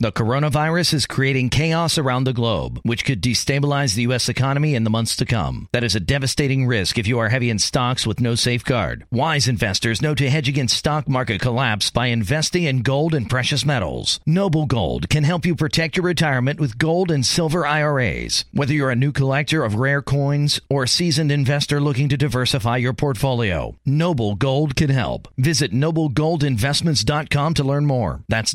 The coronavirus is creating chaos around the globe, which could destabilize the U.S. economy in the months to come. That is a devastating risk if you are heavy in stocks with no safeguard. Wise investors know to hedge against stock market collapse by investing in gold and precious metals. Noble Gold can help you protect your retirement with gold and silver IRAs. Whether you're a new collector of rare coins or a seasoned investor looking to diversify your portfolio, Noble Gold can help. Visit noblegoldinvestments.com to learn more. That's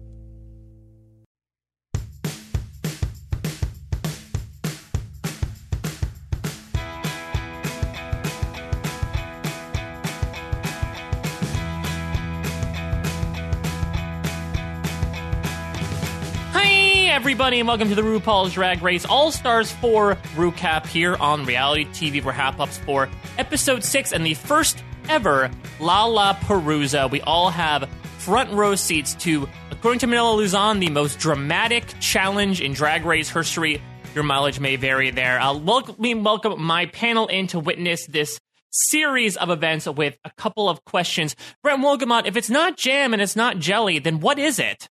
everybody, and welcome to the RuPaul's Drag Race All Stars 4 recap here on Reality TV for Half Ups for episode 6 and the first ever Lalaparuza. We all have front row seats to, according to Manila Luzon, the most dramatic challenge in Drag Race history. Your mileage may vary there. Uh, I'll welcome, welcome my panel in to witness this series of events with a couple of questions. Brent Wolgamott, if it's not jam and it's not jelly, then what is it?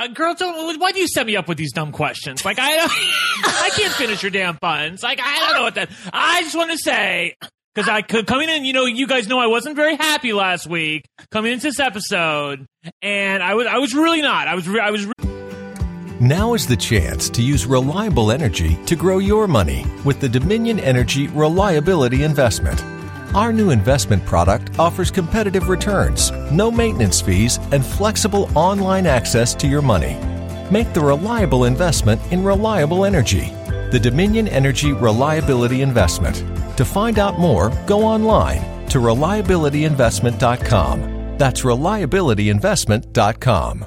Uh, girl, don't. Why do you set me up with these dumb questions? Like I, I can't finish your damn puns. Like I don't know what that. I just want to say because I could coming in. You know, you guys know I wasn't very happy last week coming into this episode, and I was. I was really not. I was. Re- I was. Re- now is the chance to use reliable energy to grow your money with the Dominion Energy Reliability Investment. Our new investment product offers competitive returns, no maintenance fees, and flexible online access to your money. Make the reliable investment in reliable energy. The Dominion Energy Reliability Investment. To find out more, go online to reliabilityinvestment.com. That's reliabilityinvestment.com.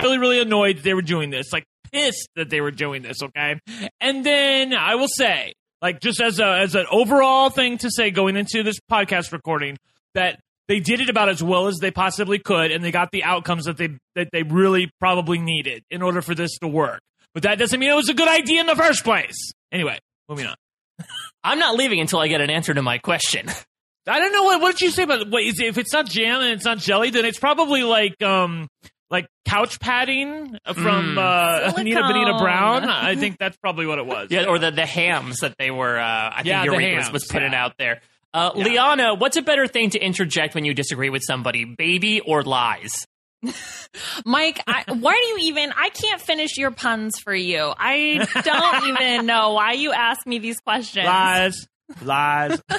Really, really annoyed they were doing this. Like, pissed that they were doing this, okay? And then I will say, like just as a as an overall thing to say going into this podcast recording that they did it about as well as they possibly could and they got the outcomes that they that they really probably needed in order for this to work. But that doesn't mean it was a good idea in the first place. Anyway moving on. I'm not leaving until i get an answer to my question. I don't know what what did you say about wait, if it's not jam and it's not jelly then it's probably like um like couch padding from mm. uh, Anita Benita Brown. I think that's probably what it was. Yeah, or the, the hams that they were. Uh, I think yeah, Eureka was, was putting yeah. out there. Uh, yeah. Liana, what's a better thing to interject when you disagree with somebody, baby or lies? Mike, I, why do you even? I can't finish your puns for you. I don't even know why you ask me these questions. Lies. Lies.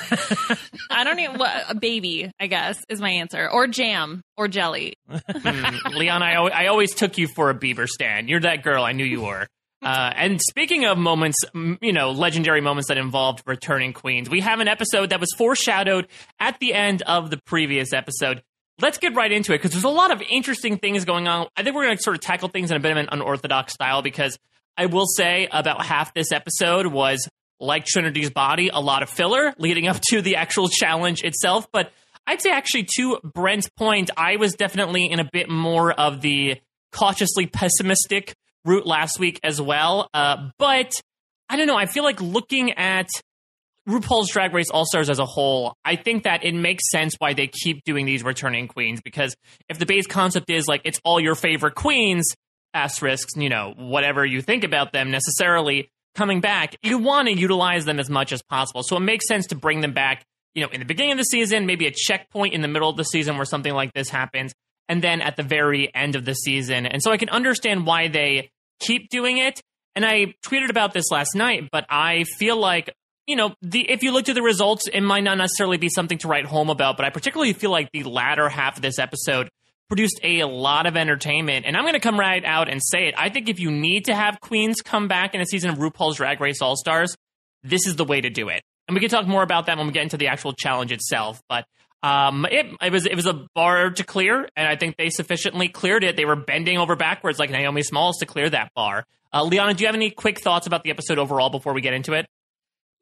I don't even. What, a baby, I guess, is my answer. Or jam or jelly. mm, Leon, I, I always took you for a Bieber stand. You're that girl. I knew you were. Uh, and speaking of moments, you know, legendary moments that involved returning queens, we have an episode that was foreshadowed at the end of the previous episode. Let's get right into it because there's a lot of interesting things going on. I think we're going to sort of tackle things in a bit of an unorthodox style because I will say about half this episode was like Trinity's body, a lot of filler leading up to the actual challenge itself. But I'd say actually to Brent's point, I was definitely in a bit more of the cautiously pessimistic route last week as well. Uh, but I don't know. I feel like looking at RuPaul's Drag Race All Stars as a whole, I think that it makes sense why they keep doing these returning queens because if the base concept is like it's all your favorite queens, asterisks, you know, whatever you think about them necessarily, coming back, you want to utilize them as much as possible. So it makes sense to bring them back, you know, in the beginning of the season, maybe a checkpoint in the middle of the season where something like this happens, and then at the very end of the season. And so I can understand why they keep doing it. And I tweeted about this last night, but I feel like you know, the if you looked at the results, it might not necessarily be something to write home about, but I particularly feel like the latter half of this episode produced a lot of entertainment. And I'm going to come right out and say it. I think if you need to have queens come back in a season of RuPaul's Drag Race All Stars, this is the way to do it. And we can talk more about that when we get into the actual challenge itself. But Um, it, it was it was a bar to clear, and I think they sufficiently cleared it. They were bending over backwards like Naomi Smalls to clear that bar. Uh, Liana, do you have any quick thoughts about the episode overall before we get into it?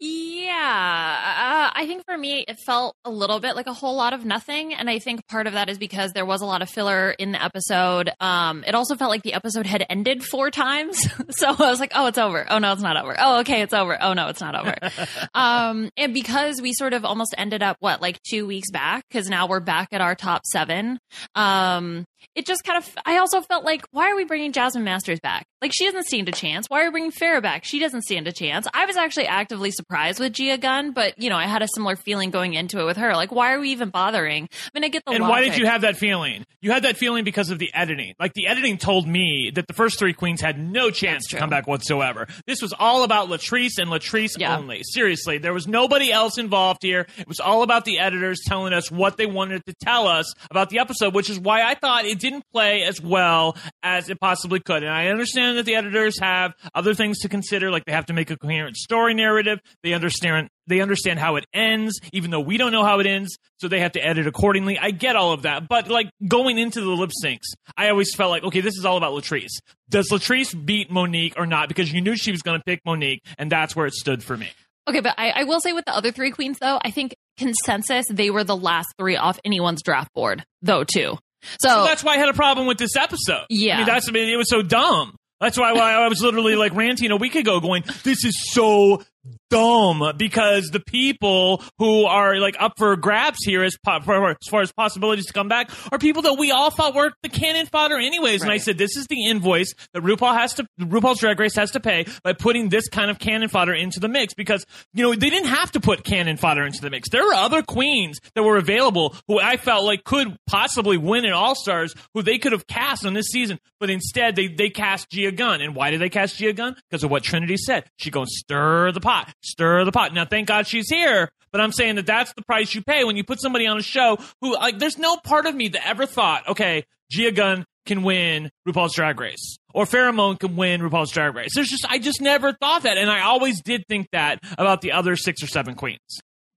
Yeah, uh, I think for me, it felt a little bit like a whole lot of nothing. And I think part of that is because there was a lot of filler in the episode. Um, it also felt like the episode had ended four times. so I was like, oh, it's over. Oh, no, it's not over. Oh, okay, it's over. Oh, no, it's not over. um, and because we sort of almost ended up, what, like two weeks back? Because now we're back at our top seven. Um, it just kind of, I also felt like, why are we bringing Jasmine Masters back? Like, she doesn't stand a chance. Why are we bringing Farrah back? She doesn't stand a chance. I was actually actively surprised with Gia Gunn, but, you know, I had a similar feeling going into it with her. Like, why are we even bothering? I mean, I get the And logic. why did you have that feeling? You had that feeling because of the editing. Like the editing told me that the first three queens had no chance to come back whatsoever. This was all about Latrice and Latrice Yeah. only. Seriously, there was nobody else involved here. It was all about the editors telling us what they wanted to tell us about the episode, which is why I thought it didn't play as well as it possibly could. And I understand that the editors have other things to consider, like they have to make a coherent story narrative. They understand they understand how it ends, even though we don't know how it ends, so they have to edit accordingly. I get all of that, but like going into the lip syncs, I always felt like, okay, this is all about Latrice. Does Latrice beat Monique or not? Because you knew she was going to pick Monique, and that's where it stood for me. Okay, but I, I will say with the other three queens, though, I think consensus, they were the last three off anyone's draft board, though, too. So, So that's why I had a problem with this episode. Yeah. I mean, that's I mean, it was so dumb. That's why, why I was literally like ranting a week ago, going, "This is so dumb," because the people who are like up for grabs here as, po- for, as far as possibilities to come back are people that we all thought were the cannon fodder, anyways. And I said, "This is the invoice that RuPaul has to, RuPaul's Drag Race has to pay by putting this kind of cannon fodder into the mix because you know they didn't have to put cannon fodder into the mix. There were other queens that were available who I felt like could possibly win an All Stars who they could have cast on this season, but instead they they cast Gia Gunn. And why did they cast Gia Gunn? Because of what Trinity said. She goes stir the pot, stir the pot. Now, thank God she's here. But I'm saying that that's the price you pay when you put somebody on a show who like. There's no part of me that ever thought, okay, Gia Gunn can win RuPaul's Drag Race or Farrah Moan can win RuPaul's Drag Race. There's just I just never thought that, and I always did think that about the other six or seven queens.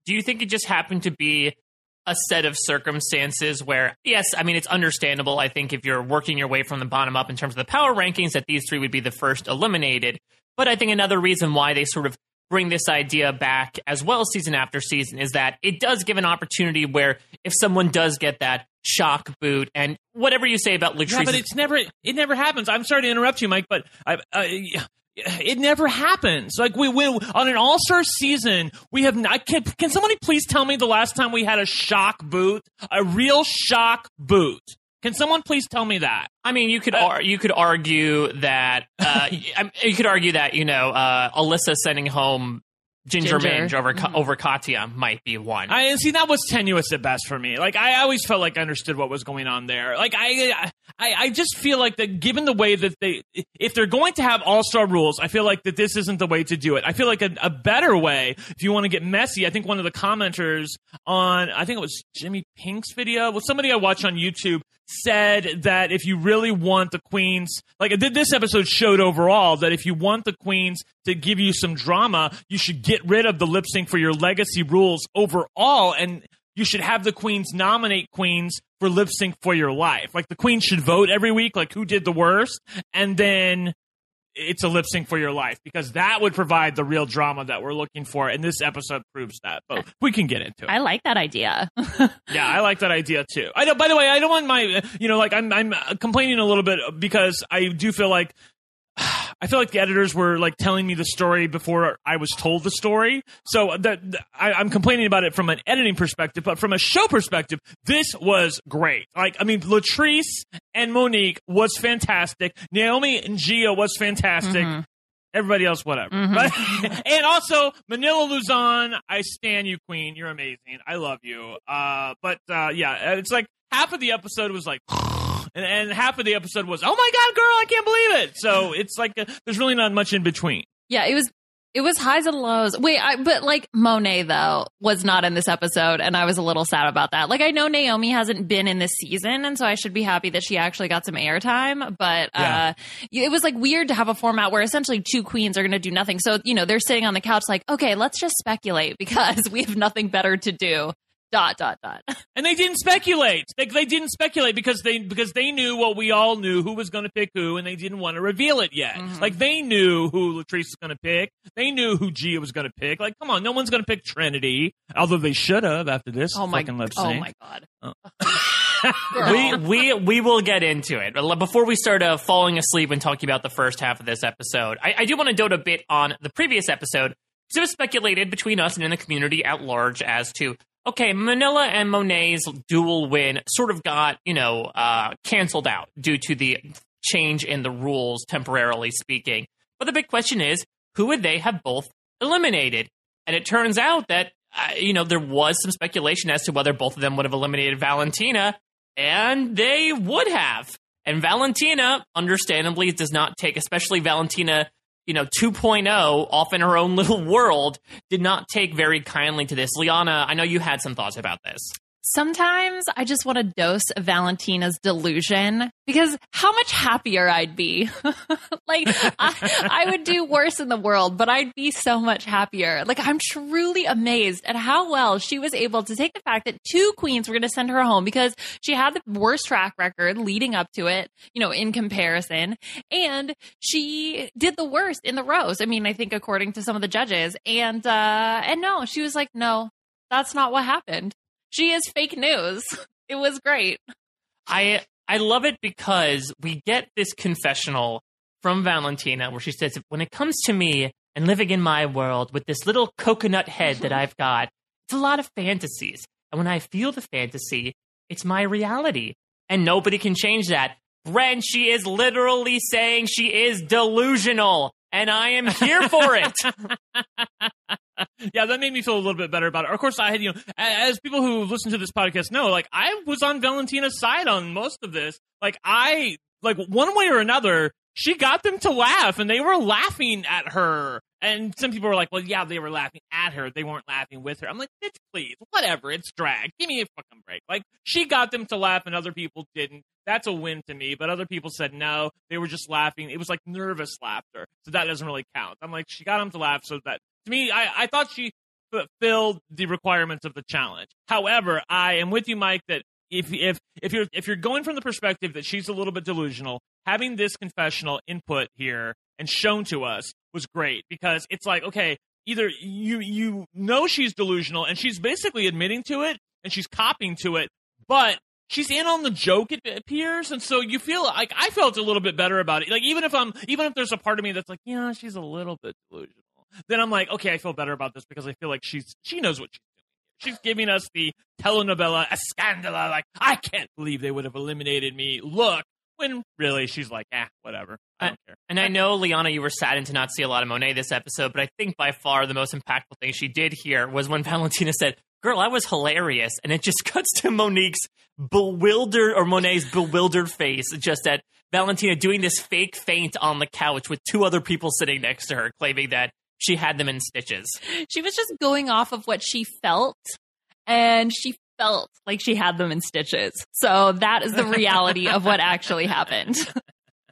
Do you think it just happened to be a set of circumstances where, yes, I mean, it's understandable. I think if you're working your way from the bottom up in terms of the power rankings, that these three would be the first eliminated. But I think another reason why they sort of bring this idea back as well season after season is that it does give an opportunity where if someone does get that shock boot and whatever you say about Latrice, Yeah, but it's never it never happens. I'm sorry to interrupt you, Mike, but I, I, it never happens. Like we, win on an All Star season, we have not. Can, can somebody please tell me the last time we had a shock boot, a real shock boot? Can someone please tell me that? I mean, you Uh, could ar- you could argue that uh, you could argue that you know uh, Alyssa sending home Ginger, Ginger. Minj over Mhm. over Katya might be one. I see that was tenuous at best for me. Like I always felt like I understood what was going on there. Like I, I, I just feel like that given the way that they, if they're going to have all star rules, I feel like that this isn't the way to do it. I feel like a, a better way, if you want to get messy, I think one of the commenters on, I think it was Jimmy Pink's video, well somebody I watched on YouTube said that if you really want the queens, like this episode showed overall that if you want the queens to give you some drama, you should get rid of the lip sync for your legacy rules overall, and you should have the queens nominate queens for lip sync for your life. Like the queens should vote every week, like who did the worst, and then it's a lip sync for your life because that would provide the real drama that we're looking for, and this episode proves that. But we can get into it. I like that idea. Yeah, I like that idea too. I know. By the way, I don't want my, you know, like I'm, I'm complaining a little bit because I do feel like. I feel like the editors were like telling me the story before I was told the story. So that I, I'm complaining about it from an editing perspective, but from a show perspective, this was great. Like, I mean, Latrice and Monique was fantastic. Naomi and Gia was fantastic. Everybody else, whatever. But- and also, Manila Luzon, I stand you, Queen. You're amazing. I love you. Uh, but uh, yeah, it's like half of the episode was like, and, and half of the episode was, oh my god, girl, I can't believe it. So it's like uh there's really not much in between. yeah, it was. It was highs and lows. Wait, I, but like Monet though was not in this episode, and I was a little sad about that. Like I know Naomi hasn't been in this season, and so I should be happy that she actually got some airtime. But Yeah. uh, it was like weird to have a format where essentially two queens are going to do nothing. So you know they're sitting on the couch like, okay, let's just speculate because we have nothing better to do. Dot dot dot. And they didn't speculate. They, they didn't speculate because they because they knew what we all knew who was going to pick who, and they didn't want to reveal it yet. Mhm. Like they knew who Latrice was going to pick. They knew who Gia was going to pick. Like, come on, no one's going to pick Trinity, although they should have after this Oh my fucking lip Oh my god. we we we will get into it. Before we start uh, falling asleep and talking about the first half of this episode, I, I do want to dote a bit on the previous episode because it was speculated between us and in the community at large as to okay, Manila and Monet's dual win sort of got you know uh, canceled out due to the change in the rules, temporarily speaking. But the big question is, who would they have both eliminated? And it turns out that uh, you know there was some speculation as to whether both of them would have eliminated Valentina, and they would have. And Valentina, understandably, does not take, especially Valentina, you know, 2.0, off in her own little world, did not take very kindly to this. Liana, I know you had some thoughts about this. Sometimes I just want a dose of Valentina's delusion because how much happier I'd be. like, I, I would do worse in the world, but I'd be so much happier. Like, I'm truly amazed at how well she was able to take the fact that two queens were going to send her home because she had the worst track record leading up to it, you know, in comparison. And she did the worst in the rows. I mean, I think according to some of the judges. And, uh, and no, she was like, no, that's not what happened. She is fake news. It was great. I I love it because we get this confessional from Valentina where she says, "When it comes to me and living in my world with this little coconut head that I've got, it's a lot of fantasies. And when I feel the fantasy, it's my reality, and nobody can change that." Brent, she is literally saying she is delusional, and I am here for it. yeah, that made me feel a little bit better about it. Of course, I had, you know, as people who listen to this podcast know, like I was on Valentina's side on most of this. Like I, like one way or another, she got them to laugh, and they were laughing at her. And some people were like, "Well, yeah, they were laughing at her. They weren't laughing with her." I'm like, "Bitch, please, whatever. It's drag. Give me a fucking break." Like she got them to laugh, and other people didn't. That's a win to me. But other people said no. They were just laughing. It was like nervous laughter, so that doesn't really count. I'm like, she got them to laugh, so that to me, I, I thought she fulfilled the requirements of the challenge. However, I am with you, Mike, that if if if you're if you're going from the perspective that she's a little bit delusional, having this confessional input here and shown to us was great because it's like, okay, either you you know she's delusional and she's basically admitting to it and she's copying to it, but she's in on the joke it appears. And so you feel like i felt a little bit better about it. Like even if i'm even if there's a part of me that's like yeah she's a little bit delusional then i'm like okay i feel better about this because i feel like she's she knows what she's doing. She's giving us the telenovela a scandala like i can't believe they would have eliminated me. Look when really she's like ah whatever. I don't care. And I know, Liana, you were saddened to not see a lot of Monet this episode, but I think by far the most impactful thing she did here was when Valentina said, Girl, I was hilarious. And it just cuts to Monique's bewildered, or Monet's bewildered face, just at Valentina doing this fake faint on the couch with two other people sitting next to her, claiming that she had them in stitches. She was just going off of what she felt, and she felt like she had them in stitches. So that is the reality of what actually happened.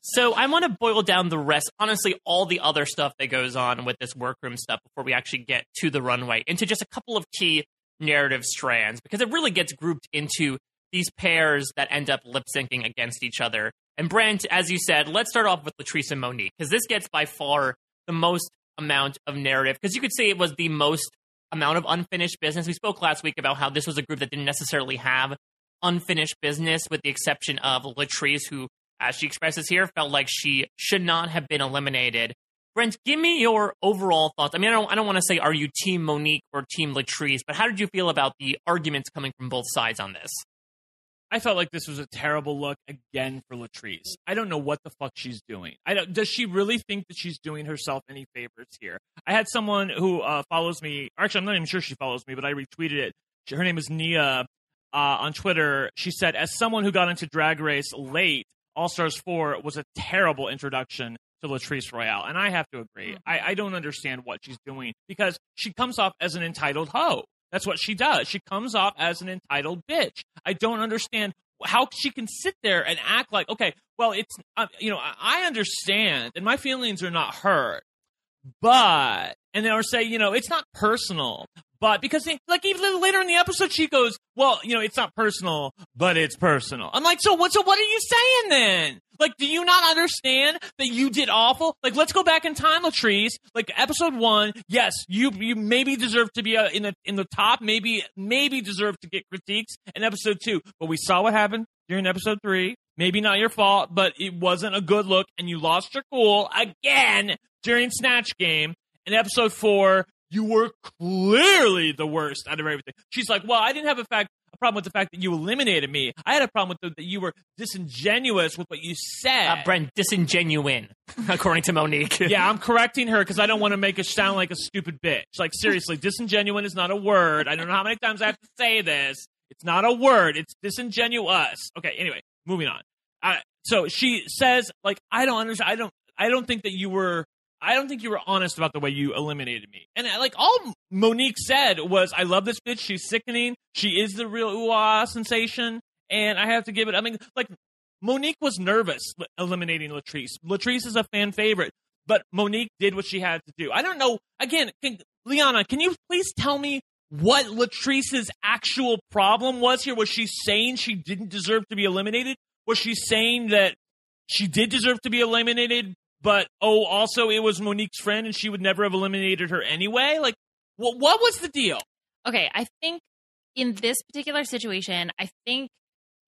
So I want to boil down the rest, honestly, all the other stuff that goes on with this workroom stuff before we actually get to the runway into just a couple of key narrative strands because it really gets grouped into these pairs that end up lip syncing against each other. And Brent, as you said, let's start off with Latrice and Monique because this gets by far the most amount of narrative because you could say it was the most amount of unfinished business. We spoke last week about how this was a group that didn't necessarily have unfinished business, with the exception of Latrice, who, as she expresses here, felt like she should not have been eliminated. Brent, give me your overall thoughts. I mean, I don't, I don't want to say are you Team Monique or Team Latrice, but how did you feel about the arguments coming from both sides on this? I felt like this was a terrible look again for Latrice. I don't know what the fuck she's doing. I don't, does she really think that she's doing herself any favors here? I had someone who uh, follows me. Actually, I'm not even sure she follows me, but I retweeted it. She, her name is Nia uh, on Twitter. She said, "As someone who got into Drag Race late, All Stars Four was a terrible introduction to Latrice Royale," and I have to agree. I, I don't understand what she's doing because she comes off as an entitled hoe. That's what she does. She comes off as an entitled bitch. I don't understand how she can sit there and act like, okay, well, it's, uh, you know, I understand and my feelings are not hurt, but, and they will say, you know, it's not personal, but because they, like even later in the episode, she goes, "Well, you know, it's not personal, but it's personal." I'm like, so what? So what are you saying then? Like, do you not understand that you did awful? Like, let's go back in time, Latrice. Like, episode one, yes, you you maybe deserve to be uh, in the in the top, maybe maybe deserve to get critiques in episode two, but we saw what happened during episode three. Maybe not your fault, but it wasn't a good look, and you lost your cool again during Snatch Game. In episode four, you were clearly the worst out of everything. She's like, well, I didn't have a fact a problem with the fact that you eliminated me. I had a problem with the, that you were disingenuous with what you said. Uh, Brent, disingenuine, according to Monique. yeah, I'm correcting her because I don't want to make it sound like a stupid bitch. Like seriously, disingenuine is not a word. I don't know how many times I have to say this. It's not a word. It's disingenuous. Okay. Anyway, moving on. Uh, so she says, like, I don't understand. I don't. I don't think that you were I don't think you were honest about the way you eliminated me. And uh, like all Monique said was, I love this bitch. She's sickening. She is the real ooh sensation. And I have to give it. I mean, like Monique was nervous eliminating Latrice. Latrice is a fan favorite, but Monique did what she had to do. I don't know. Again, can, Liana, can you please tell me what Latrice's actual problem was here? Was she saying she didn't deserve to be eliminated? Was she saying that she did deserve to be eliminated, but oh, also it was Monique's friend and she would never have eliminated her anyway. Like, what what was the deal? Okay, I think in this particular situation, I think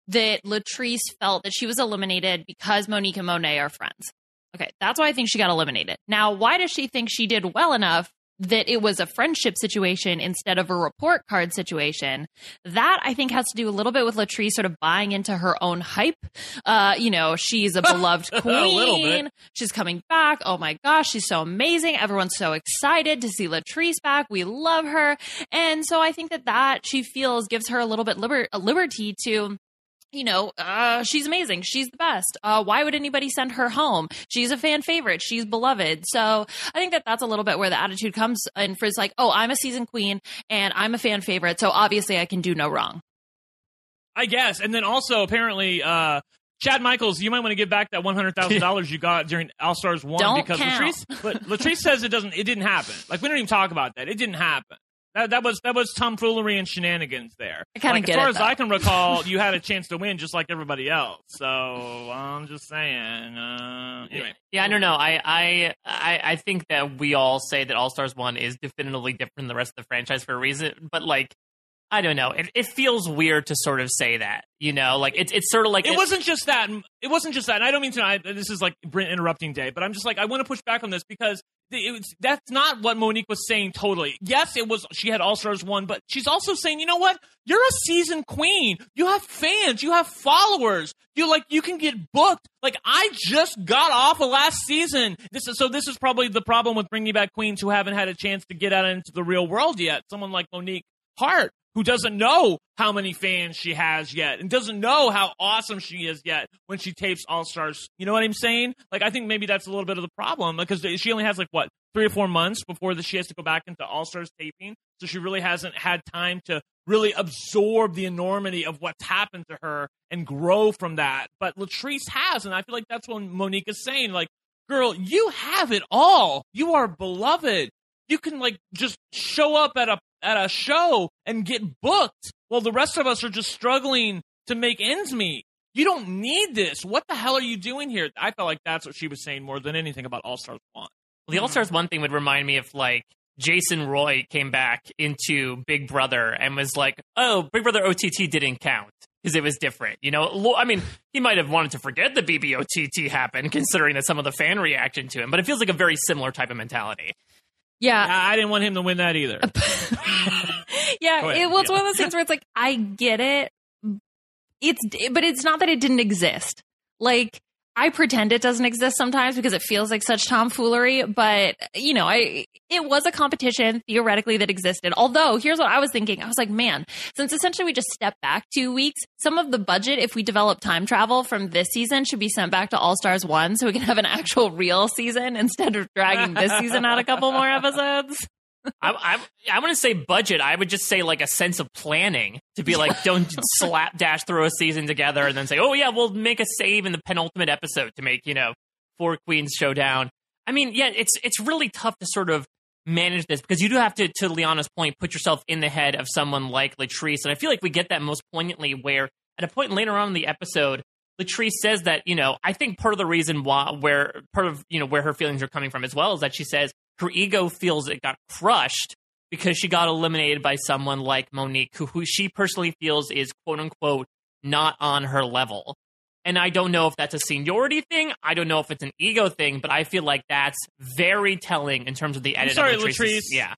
that Latrice felt that she was eliminated because Monique and Monet are friends. Okay, that's why I think she got eliminated. Now, why does she think she did well enough that it was a friendship situation instead of a report card situation. That I think has to do a little bit with Latrice sort of buying into her own hype. Uh, you know, she's a beloved queen. she's coming back. Oh my gosh, she's so amazing. Everyone's so excited to see Latrice back. We love her. And so I think that that she feels gives her a little bit liber- liberty to you know, uh, she's amazing. She's the best. Uh, why would anybody send her home? She's a fan favorite. She's beloved. So I think that that's a little bit where the attitude comes in for it's like, oh, I'm a season queen and I'm a fan favorite. So obviously I can do no wrong. I guess. And then also apparently, uh, Chad Michaels, you might want to give back that one hundred thousand dollars you got during All Stars one don't because count. Latrice, but Latrice says it doesn't, it didn't happen. Like we don't even talk about that. It didn't happen. That, that was that was tomfoolery and shenanigans there. I kind of like, get as far it, as. I can recall, you had a chance to win just like everybody else. So I'm just saying. Uh, anyway, Yeah, I don't know. I, I I I think that we all say that All Stars One is definitively different than the rest of the franchise for a reason, but like I don't know. It, it feels weird to sort of say that, you know, like it's it's sort of like it wasn't just that. It wasn't just that. And I don't mean to. I, this is like Brent interrupting day, but I'm just like I want to push back on this because it was, that's not what Monique was saying. Totally. Yes, it was. She had All Stars one, but she's also saying, you know what? You're a season queen. You have fans. You have followers. You like you can get booked. Like I just got off of last season. This is so. This is probably the problem with bringing back queens who haven't had a chance to get out into the real world yet. Someone like Monique Heart who doesn't know how many fans she has yet and doesn't know how awesome she is yet when she tapes All Stars. You know what I'm saying? Like, I think maybe that's a little bit of the problem because she only has like what three or four months before the, she has to go back into All Stars taping, so she really hasn't had time to really absorb the enormity of what's happened to her and grow from that. But Latrice has, and I feel like that's what Monique is saying. Like, girl, you have it all. You are beloved. You can like just show up at a at a show and get booked while the rest of us are just struggling to make ends meet. You don't need this. What the hell are you doing here? I felt like that's what she was saying more than anything about All Stars 1. the All mm-hmm. Stars One thing would remind me of like Jason Roy came back into Big Brother and was like, "Oh, Big Brother OTT didn't count." Because it was different, you know. I mean, he might have wanted to forget the BBOTT happened, considering that some of the fan reaction to him. But it feels like a very similar type of mentality. Yeah. I didn't want him to win that either. yeah, it was Yeah. one of those things where it's like I get it. It's but it's not that it didn't exist. Like I pretend it doesn't exist sometimes because it feels like such tomfoolery, but you know, I it was a competition theoretically that existed. Although, here's what I was thinking. I was like, man, since essentially we just stepped back 2 weeks, some of the budget if we develop time travel from this season should be sent back to All Stars 1 so we can have an actual real season instead of dragging this season out a couple more episodes. I, I, I want to say budget. I would just say like a sense of planning to be like, don't slapdash throw a season together and then say, oh yeah, we'll make a save in the penultimate episode to make you know four queens showdown. I mean, yeah, it's it's really tough to sort of manage this because you do have to, to Liana's point, put yourself in the head of someone like Latrice. And I feel like we get that most poignantly where at a point later on in the episode, Latrice says that, you know, I think part of the reason why, where part of, you know, where her feelings are coming from as well is that she says her ego feels it got crushed because she got eliminated by someone like Monique, who, who she personally feels is quote unquote not on her level. And I don't know if that's a seniority thing. I don't know if it's an ego thing, but I feel like that's very telling in terms of the edit. I'm sorry, Latrice. Yeah.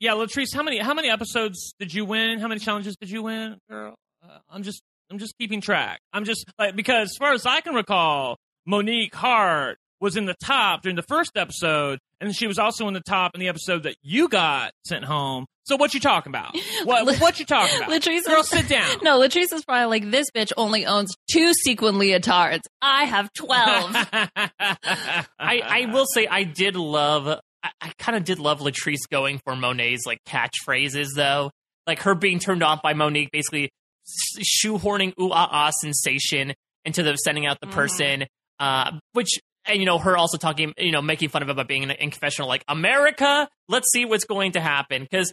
Yeah, Latrice, how many how many episodes did you win? How many challenges did you win, girl? Uh, I'm just I'm just keeping track. I'm just like because as far as I can recall, Monique Heart was in the top during the first episode, and she was also in the top in the episode that you got sent home. So what you talking about? What what you talking about? Latrice girl, sit down. No, Latrice is probably like, this bitch only owns two sequin leotards. I have 12. I, I will say I did love I, I kind of did love Latrice going for Monet's like catchphrases though. Like her being turned off by Monique basically s- shoehorning ooh ah ah sensation into the sending out the Mhm. person. Uh which and you know, her also talking, you know, making fun of it about being in, in confessional, like America, let's see what's going to happen. Because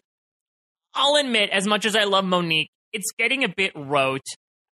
I'll admit, as much as I love Monique, it's getting a bit rote.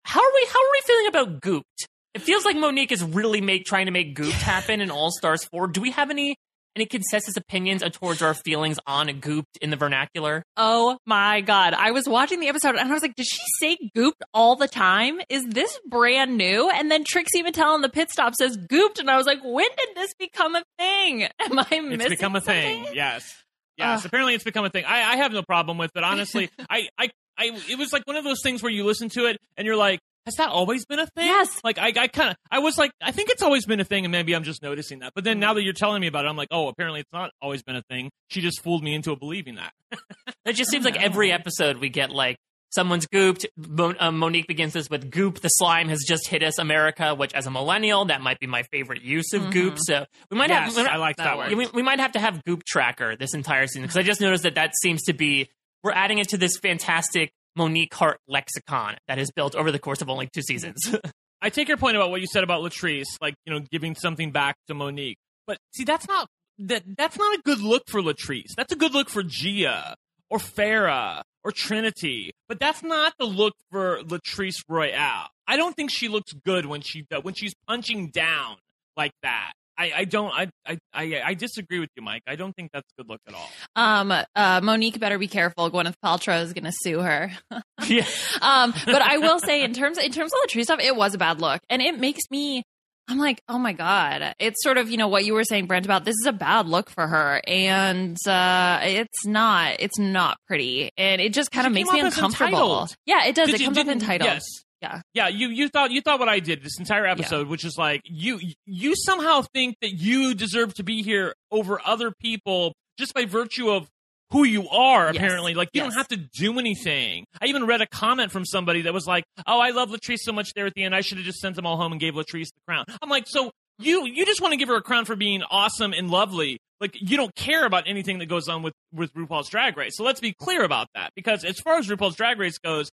How are we? How are we feeling about Gooped? It feels like Monique is really make trying to make Gooped happen in All Stars Four. Do we have any any his opinions towards our feelings on Gooped in the vernacular? Oh my god. I was watching the episode and I was like, did she say gooped all the time? Is this brand new? And then Trixie Mattel in the pit stop says gooped and I was like, when did this become a thing? Am I missing it's become a thing. something? Yes, yes. Ugh. apparently, it's become a thing. I, I have no problem with, but honestly, I, I, I, it was like one of those things where you listen to it and you're like, has that always been a thing? Yes. Like I, I kind of, I was like, I think it's always been a thing, and maybe I'm just noticing that. But then now that you're telling me about it, I'm like, oh, apparently it's not always been a thing. She just fooled me into believing that. It just seems like every episode we get like someone's gooped. Mo- um, Monique begins this with goop. The slime has just hit us, America. Which, as a millennial, that might be my favorite use of goop. So we might Yes, have. I like that that word. we, we might have to have goop tracker this entire season because I just noticed that that seems to be we're adding it to this fantastic Monique Heart lexicon that is built over the course of only two seasons. I take your point about what you said about Latrice, like you know, giving something back to Monique. But see, that's not that that's not a good look for Latrice. That's a good look for Gia or Farrah or Trinity. But that's not the look for Latrice Royale. I don't think she looks good when she when she's punching down like that. I, I don't I, I I disagree with you, Mike. I don't think that's a good look at all. Um, uh, Monique better be careful. Gwyneth Paltrow is going to sue her. yeah. um, but I will say, in terms in terms of the tree stuff, it was a bad look, and it makes me. I'm like, oh my god! It's sort of you know what you were saying, Brent, about this is a bad look for her, and uh, it's not. It's not pretty, and it just kind of makes me uncomfortable. entitled. Yeah, it does. It comes up didn't- entitled. Yes. Yeah. Yeah, you you thought you thought what I did this entire episode, which is like you you somehow think that you deserve to be here over other people just by virtue of who you are. Yes. Apparently, like you Yes. don't have to do anything. I even read a comment from somebody that was like, "Oh, I love Latrice so much there at the end. I should have just sent them all home and gave Latrice the crown." I'm like, so you you just want to give her a crown for being awesome and lovely. Like you don't care about anything that goes on with with RuPaul's Drag Race. So let's be clear about that because as far as RuPaul's Drag Race goes,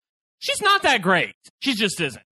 she's not that great. She just isn't.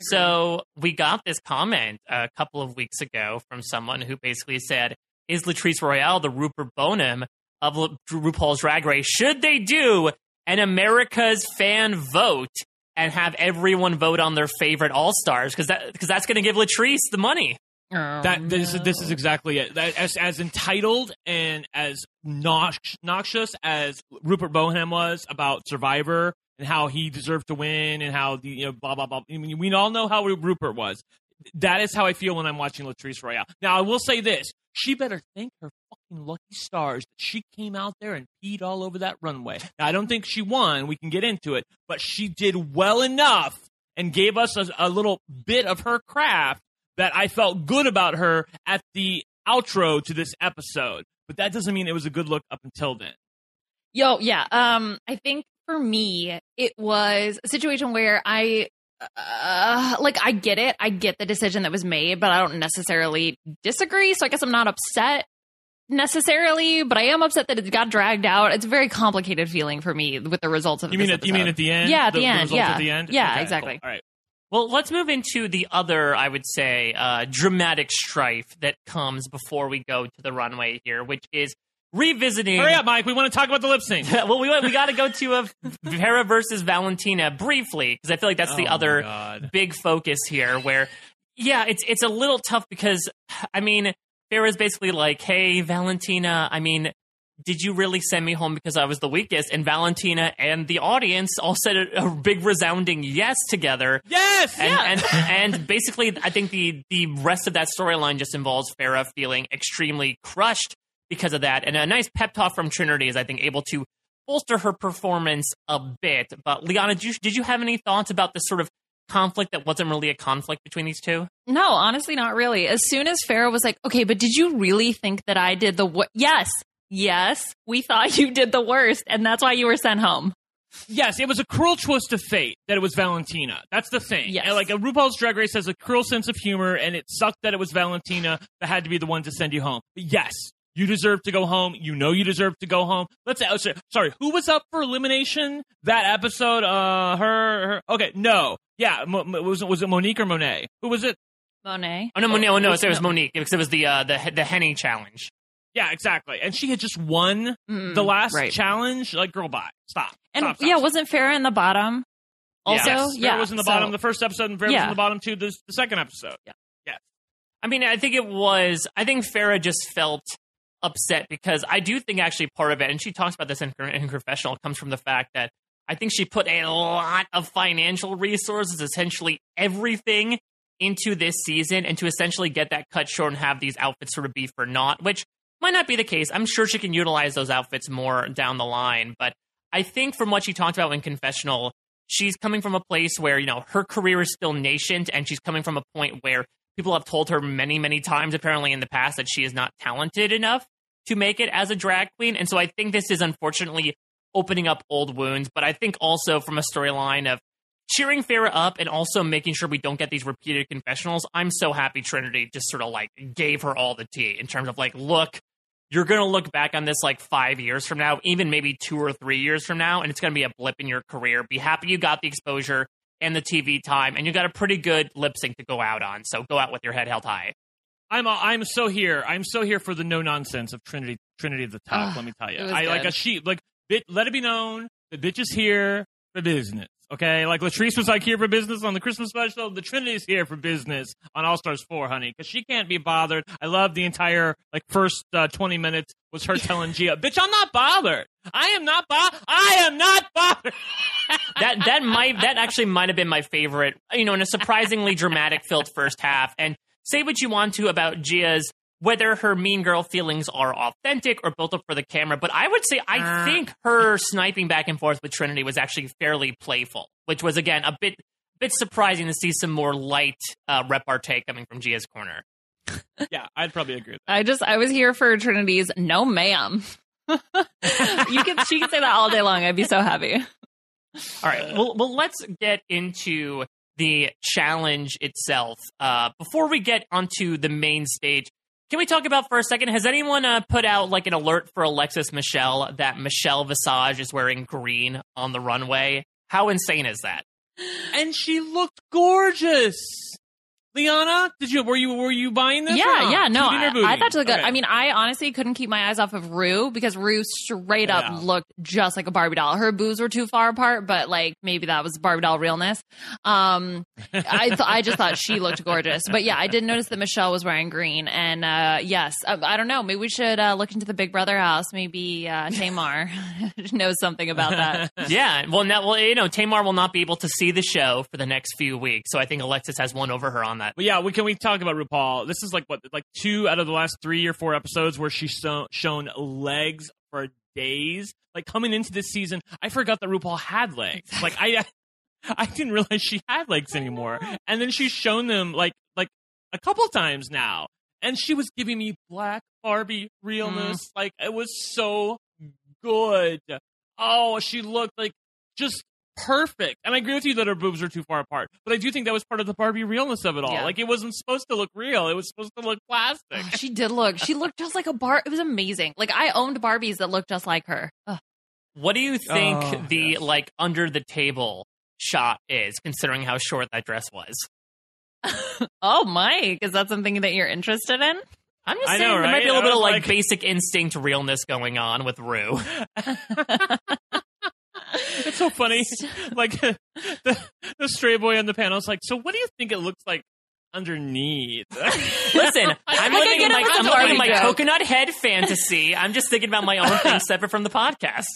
So we got this comment a couple of weeks ago from someone who basically said, "Is Latrice Royale the Rupert Boneham of Lu- RuPaul's Drag Race? Should they do an America's fan vote and have everyone vote on their favorite All Stars? Because that because that's going to give Latrice the money." Oh, that this is this is exactly it. That, as as entitled and as nox- noxious as Rupert Boneham was about Survivor and how he deserved to win and how the you know blah blah blah. I mean, we all know how Rupert was. That is how I feel when I'm watching Latrice Royale. Now I will say this: she better thank her fucking lucky stars that she came out there and peed all over that runway. Now I don't think she won. We can get into it, but she did well enough and gave us a, a little bit of her craft that I felt good about her at the outro to this episode. But that doesn't mean it was a good look up until then. Yo, yeah. Um, I think for me, it was a situation where I, uh, like, I get it. I get the decision that was made, but I don't necessarily disagree. So I guess I'm not upset necessarily, but I am upset that it got dragged out. It's a very complicated feeling for me with the results of You mean at you mean at the end? Yeah, at the end, results yeah. at the end. Yeah, Okay, exactly. cool. All right. Well, let's move into the other, I would say, uh, dramatic strife that comes before we go to the runway here, which is revisiting. Hurry up, Mike. We want to talk about the lip sync. well, we we got to go to a Farrah versus Valentina briefly because I feel like that's the Oh, my other big focus here. Where, yeah, it's it's a little tough because I mean, Farrah's basically like, "Hey, Valentina, I mean." Did you really send me home because I was the weakest? And Valentina and the audience all said a, a big resounding yes together. Yes. And, and and basically, I think the the rest of that storyline just involves Farrah feeling extremely crushed because of that, and a nice pep talk from Trinity is, I think, able to bolster her performance a bit. But Liana, did you, did you have any thoughts about this sort of conflict that wasn't really a conflict between these two? No, honestly, not really. As soon as Farrah was like, okay, but did you really think that I did the what? Yes, yes, we thought you did the worst, and that's why you were sent home. Yes, it was a cruel twist of fate that it was Valentina. That's the thing. Yes. And, like a RuPaul's Drag Race has a cruel sense of humor, and it sucked that it was Valentina that had to be the one to send you home. But yes, you deserve to go home. You know you deserve to go home. Let's say, oh, sorry, sorry, who was up for elimination that episode? Uh, her. her okay, no, yeah, Mo- Mo- was it was it Monique or Monet? Who was it? Monet. Oh no, no, no, no, was- it was. Monique because it was the uh, the the Henny challenge. Yeah, exactly. And she had just won Mm, the last right. challenge. Like, girl, bye. Stop. And Stop, stop, yeah, stop. wasn't Farrah in the bottom? Also, Yes, yeah, Farrah was in the so- bottom the first episode, and Farrah was in the bottom too. The, the second episode. Yeah. Yes. I mean, I think it was. I think Farrah just felt upset because I do think actually part of it, and she talks about this in her, in her confessional, comes from the fact that I think she put a lot of financial resources, essentially everything, into this season, and to essentially get that cut short and have these outfits sort of be for naught, which might not be the case. I'm sure she can utilize those outfits more down the line, but I think from what she talked about in confessional, she's coming from a place where you know her career is still nascent, and she's coming from a point where people have told her many, many times, apparently in the past, that she is not talented enough to make it as a drag queen. And so I think this is unfortunately opening up old wounds. But I think also from a storyline of cheering Farrah up and also making sure we don't get these repeated confessionals, I'm so happy Trinity just sort of like gave her all the tea in terms of like, look, you're going to look back on this like five years from now, even maybe two or three years from now, and it's going to be a blip in your career. Be happy you got the exposure and the TV time, and you got a pretty good lip sync to go out on. So go out with your head held high. I'm uh, I'm so here. I'm so here for the no nonsense of Trinity Trinity at the top. Let me tell you, I like a sheep. Like bit, let it be known the bitch is here for business. Okay, like Latrice was like here for business on the Christmas special. The Trinity's here for business on All Stars Four, honey, because she can't be bothered. I love the entire like first uh, 20 minutes was her telling Gia, "Bitch, I'm not bothered. I am not bo- I am not bothered." that that might that actually might have been my favorite. You know, in a surprisingly dramatic filled first half. And say what you want to about Gia's whether her mean girl feelings are authentic or built up for the camera, but I would say I think her sniping back and forth with Trinity was actually fairly playful, which was again a bit bit surprising to see some more light uh, repartee coming from Gia's corner. yeah, I'd probably agree with I just I was here for Trinity's no ma'am. you can she can say that all day long. I'd be so happy. All right. Well, well, let's get into the challenge itself. Uh, before we get onto the main stage, can we talk about for a second? Has anyone uh, put out like an alert for Alexis Michelle that Michelle Visage is wearing green on the runway? How insane is that? and she looked gorgeous. Liana, did you were you were you buying this? Yeah, yeah, no, I, I thought she looked good. Okay. I mean, I honestly couldn't keep my eyes off of Ru because Ru straight up Yeah. looked just like a Barbie doll. Her boobs were too far apart, but like maybe that was Barbie doll realness. Um, I th- I just thought she looked gorgeous. But yeah, I did notice that Michelle was wearing green, and uh, yes, I, I don't know. Maybe we should uh, look into the Big Brother house. Maybe uh, Tamar knows something about that. yeah. Well, now, well, you know, Tamar will not be able to see the show for the next few weeks, so I think Alexis has one over her on that. But yeah, we can we talk about RuPaul? This is like what like two out of the last three or four episodes where she's so, shown legs for days. Like coming into this season, I forgot that RuPaul had legs. Like I I didn't realize she had legs anymore. And then she's shown them like like a couple times now. And she was giving me black Barbie realness. Mm-hmm. Like it was so good. Oh, she looked like just perfect. And I agree with you that her boobs are too far apart. But I do think that was part of the Barbie realness of it all. Yeah. Like it wasn't supposed to look real. It was supposed to look plastic. Oh, she did look. She looked just like a bar. It was amazing. Like I owned Barbies that looked just like her. Ugh. What do you think Oh, the yes. like under the table shot is, considering how short that dress was? Oh, Mike, is that something that you're interested in? I'm just I saying know, there might be a little bit of like, like- basic instinct realness going on with Ru. It's so funny. like the, the stray boy on the panel is like, so what do you think it looks like underneath? Listen, I'm I living in my, I'm a living in my coconut head fantasy. I'm just thinking about my own thing separate from the podcast.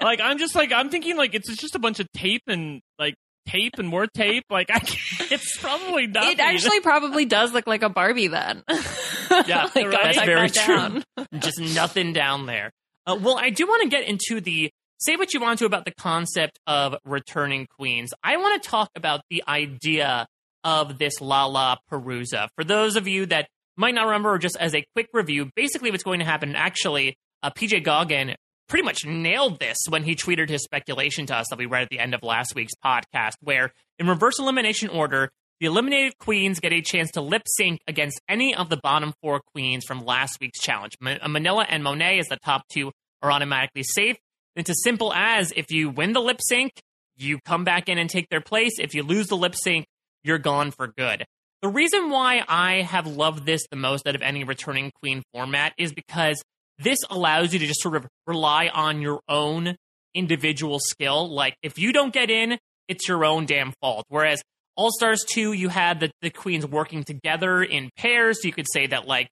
like I'm just like I'm thinking like it's it's just a bunch of tape and like tape and more tape. Like I, can't- it's probably not. It actually probably does look like a Barbie then. Yeah, like, right. gotta That's tuck very that true. just nothing down there. Uh, well, I do want to get into the say what you want to about the concept of returning queens. I want to talk about the idea of this Lala Perusa. For those of you that might not remember, just as a quick review, basically what's going to happen. Actually, uh, PJ Goggin pretty much nailed this when he tweeted his speculation to us that we read at the end of last week's podcast, where in reverse elimination order, the eliminated queens get a chance to lip sync against any of the bottom four queens from last week's challenge. Uh, Manila and Monet, as the top two, are automatically safe. It's as simple as if you win the lip sync, you come back in and take their place. If you lose the lip sync, you're gone for good. The reason why I have loved this the most out of any returning queen format is because this allows you to just sort of rely on your own individual skill. Like if you don't get in, it's your own damn fault. Whereas All Stars 2, you had the, the queens working together in pairs. So you could say that like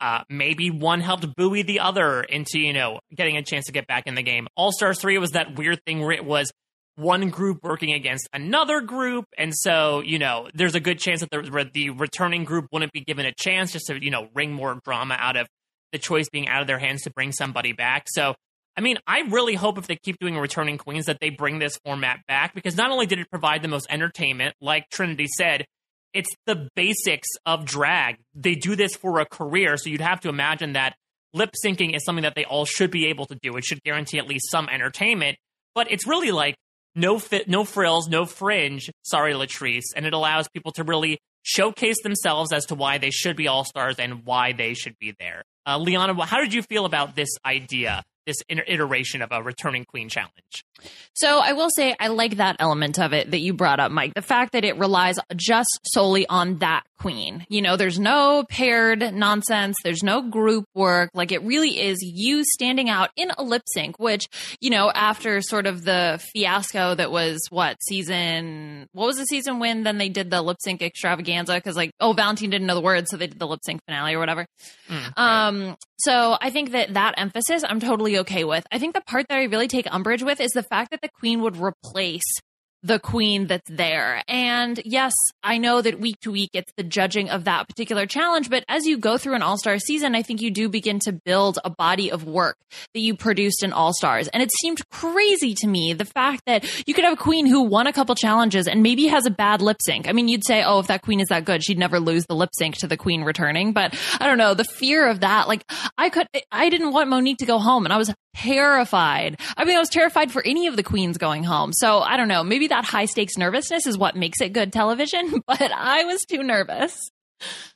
uh, maybe one helped buoy the other into, you know, getting a chance to get back in the game. All Stars 3 was that weird thing where it was one group working against another group. And so, you know, there's a good chance that the, the returning group wouldn't be given a chance just to, you know, wring more drama out of the choice being out of their hands to bring somebody back. So, I mean, I really hope if they keep doing returning queens that they bring this format back because not only did it provide the most entertainment, like Trinity said, it's the basics of drag. They do this for a career, so you'd have to imagine that lip syncing is something that they all should be able to do. It should guarantee at least some entertainment, but it's really like no fit, no frills, no fringe. Sorry, Latrice, and it allows people to really showcase themselves as to why they should be all stars and why they should be there. Uh, Liana, how did you feel about this idea, this iteration of a returning queen challenge? So I will say I like that element of it that you brought up, Mike. The fact that it relies just solely on that queen. You know, there's no paired nonsense. There's no group work. Like it really is you standing out in a lip sync, which, you know, after sort of the fiasco that was what season, what was the season when then they did the lip sync extravaganza? Cause like, oh, Valentine didn't know the words. So they did the lip sync finale or whatever. Mm, Um, so I think that that emphasis I'm totally okay with. I think the part that I really take umbrage with is the fact that the queen would replace the queen that's there. And yes, I know that week to week it's the judging of that particular challenge, but as you go through an all-star season, I think you do begin to build a body of work that you produced in all-stars. And it seemed crazy to me the fact that you could have a queen who won a couple challenges and maybe has a bad lip sync. I mean, you'd say, "Oh, if that queen is that good, she'd never lose the lip sync to the queen returning." But I don't know, the fear of that, like I could I didn't want Monique to go home and I was terrified. I mean, I was terrified for any of the queens going home. So I don't know. Maybe that high stakes nervousness is what makes it good television, but I was too nervous.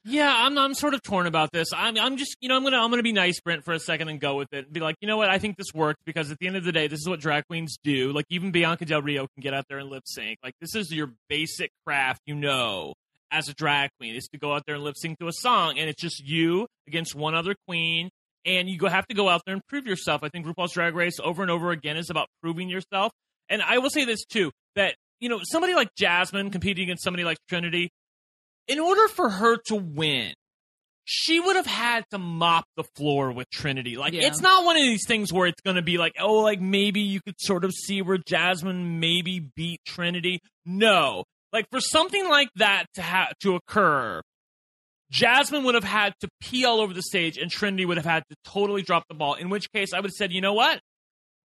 Yeah, I'm I'm sort of torn about this. I'm I'm just you know I'm gonna I'm gonna be nice, Brent, for a second and go with it and be like, you know what? I think this worked because at the end of the day, this is what drag queens do. Like even Bianca Del Rio can get out there and lip sync. Like this is your basic craft, you know, as a drag queen is to go out there and lip sync to a song, and it's just you against one other queen, and you go have to go out there and prove yourself. I think RuPaul's Drag Race over and over again is about proving yourself. And I will say this too that you know somebody like Jasmine competing against somebody like Trinity in order for her to win, she would have had to mop the floor with Trinity. Like, Yeah. it's not one of these things where it's going to be like, oh, like maybe you could sort of see where Jasmine maybe beat Trinity. No. Like, for something like that to ha- to occur, Jasmine would have had to pee all over the stage and Trinity would have had to totally drop the ball. In which case, I would have said, you know what?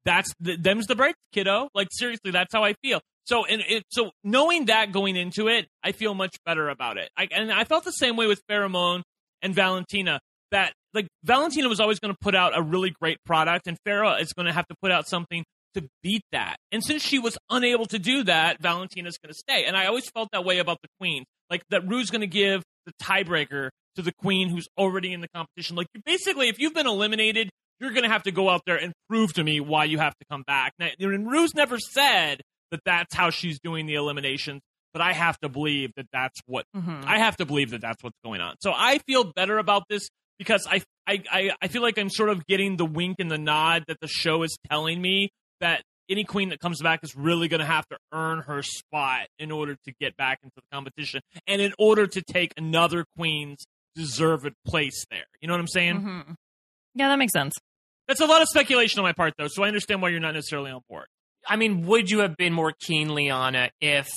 That's the, them's the break, kiddo. Like seriously, that's how I feel. So and it, so knowing that going into it, I feel much better about it. I, and I felt the same way with Farrah Moan and Valentina. That like Valentina was always going to put out a really great product, and Farrah is going to have to put out something to beat that. And since she was unable to do that, Valentina's going to stay. And I always felt that way about the queen. Like that Ru's going to give the tiebreaker to the queen who's already in the competition. Like basically, if you've been eliminated, you're going to have to go out there and prove to me why you have to come back. Now, and Ru's never said that that's how she's doing the eliminations, but I have to believe that that's what Mm-hmm. I have to believe that that's what's going on. So I feel better about this because I, I I I feel like I'm sort of getting the wink and the nod that the show is telling me that any queen that comes back is really going to have to earn her spot in order to get back into the competition and in order to take another queen's deserved place there. You know what I'm saying? Mhm. Yeah, that makes sense. That's a lot of speculation on my part, though, so I understand why you're not necessarily on board. I mean, would you have been more keenly on it if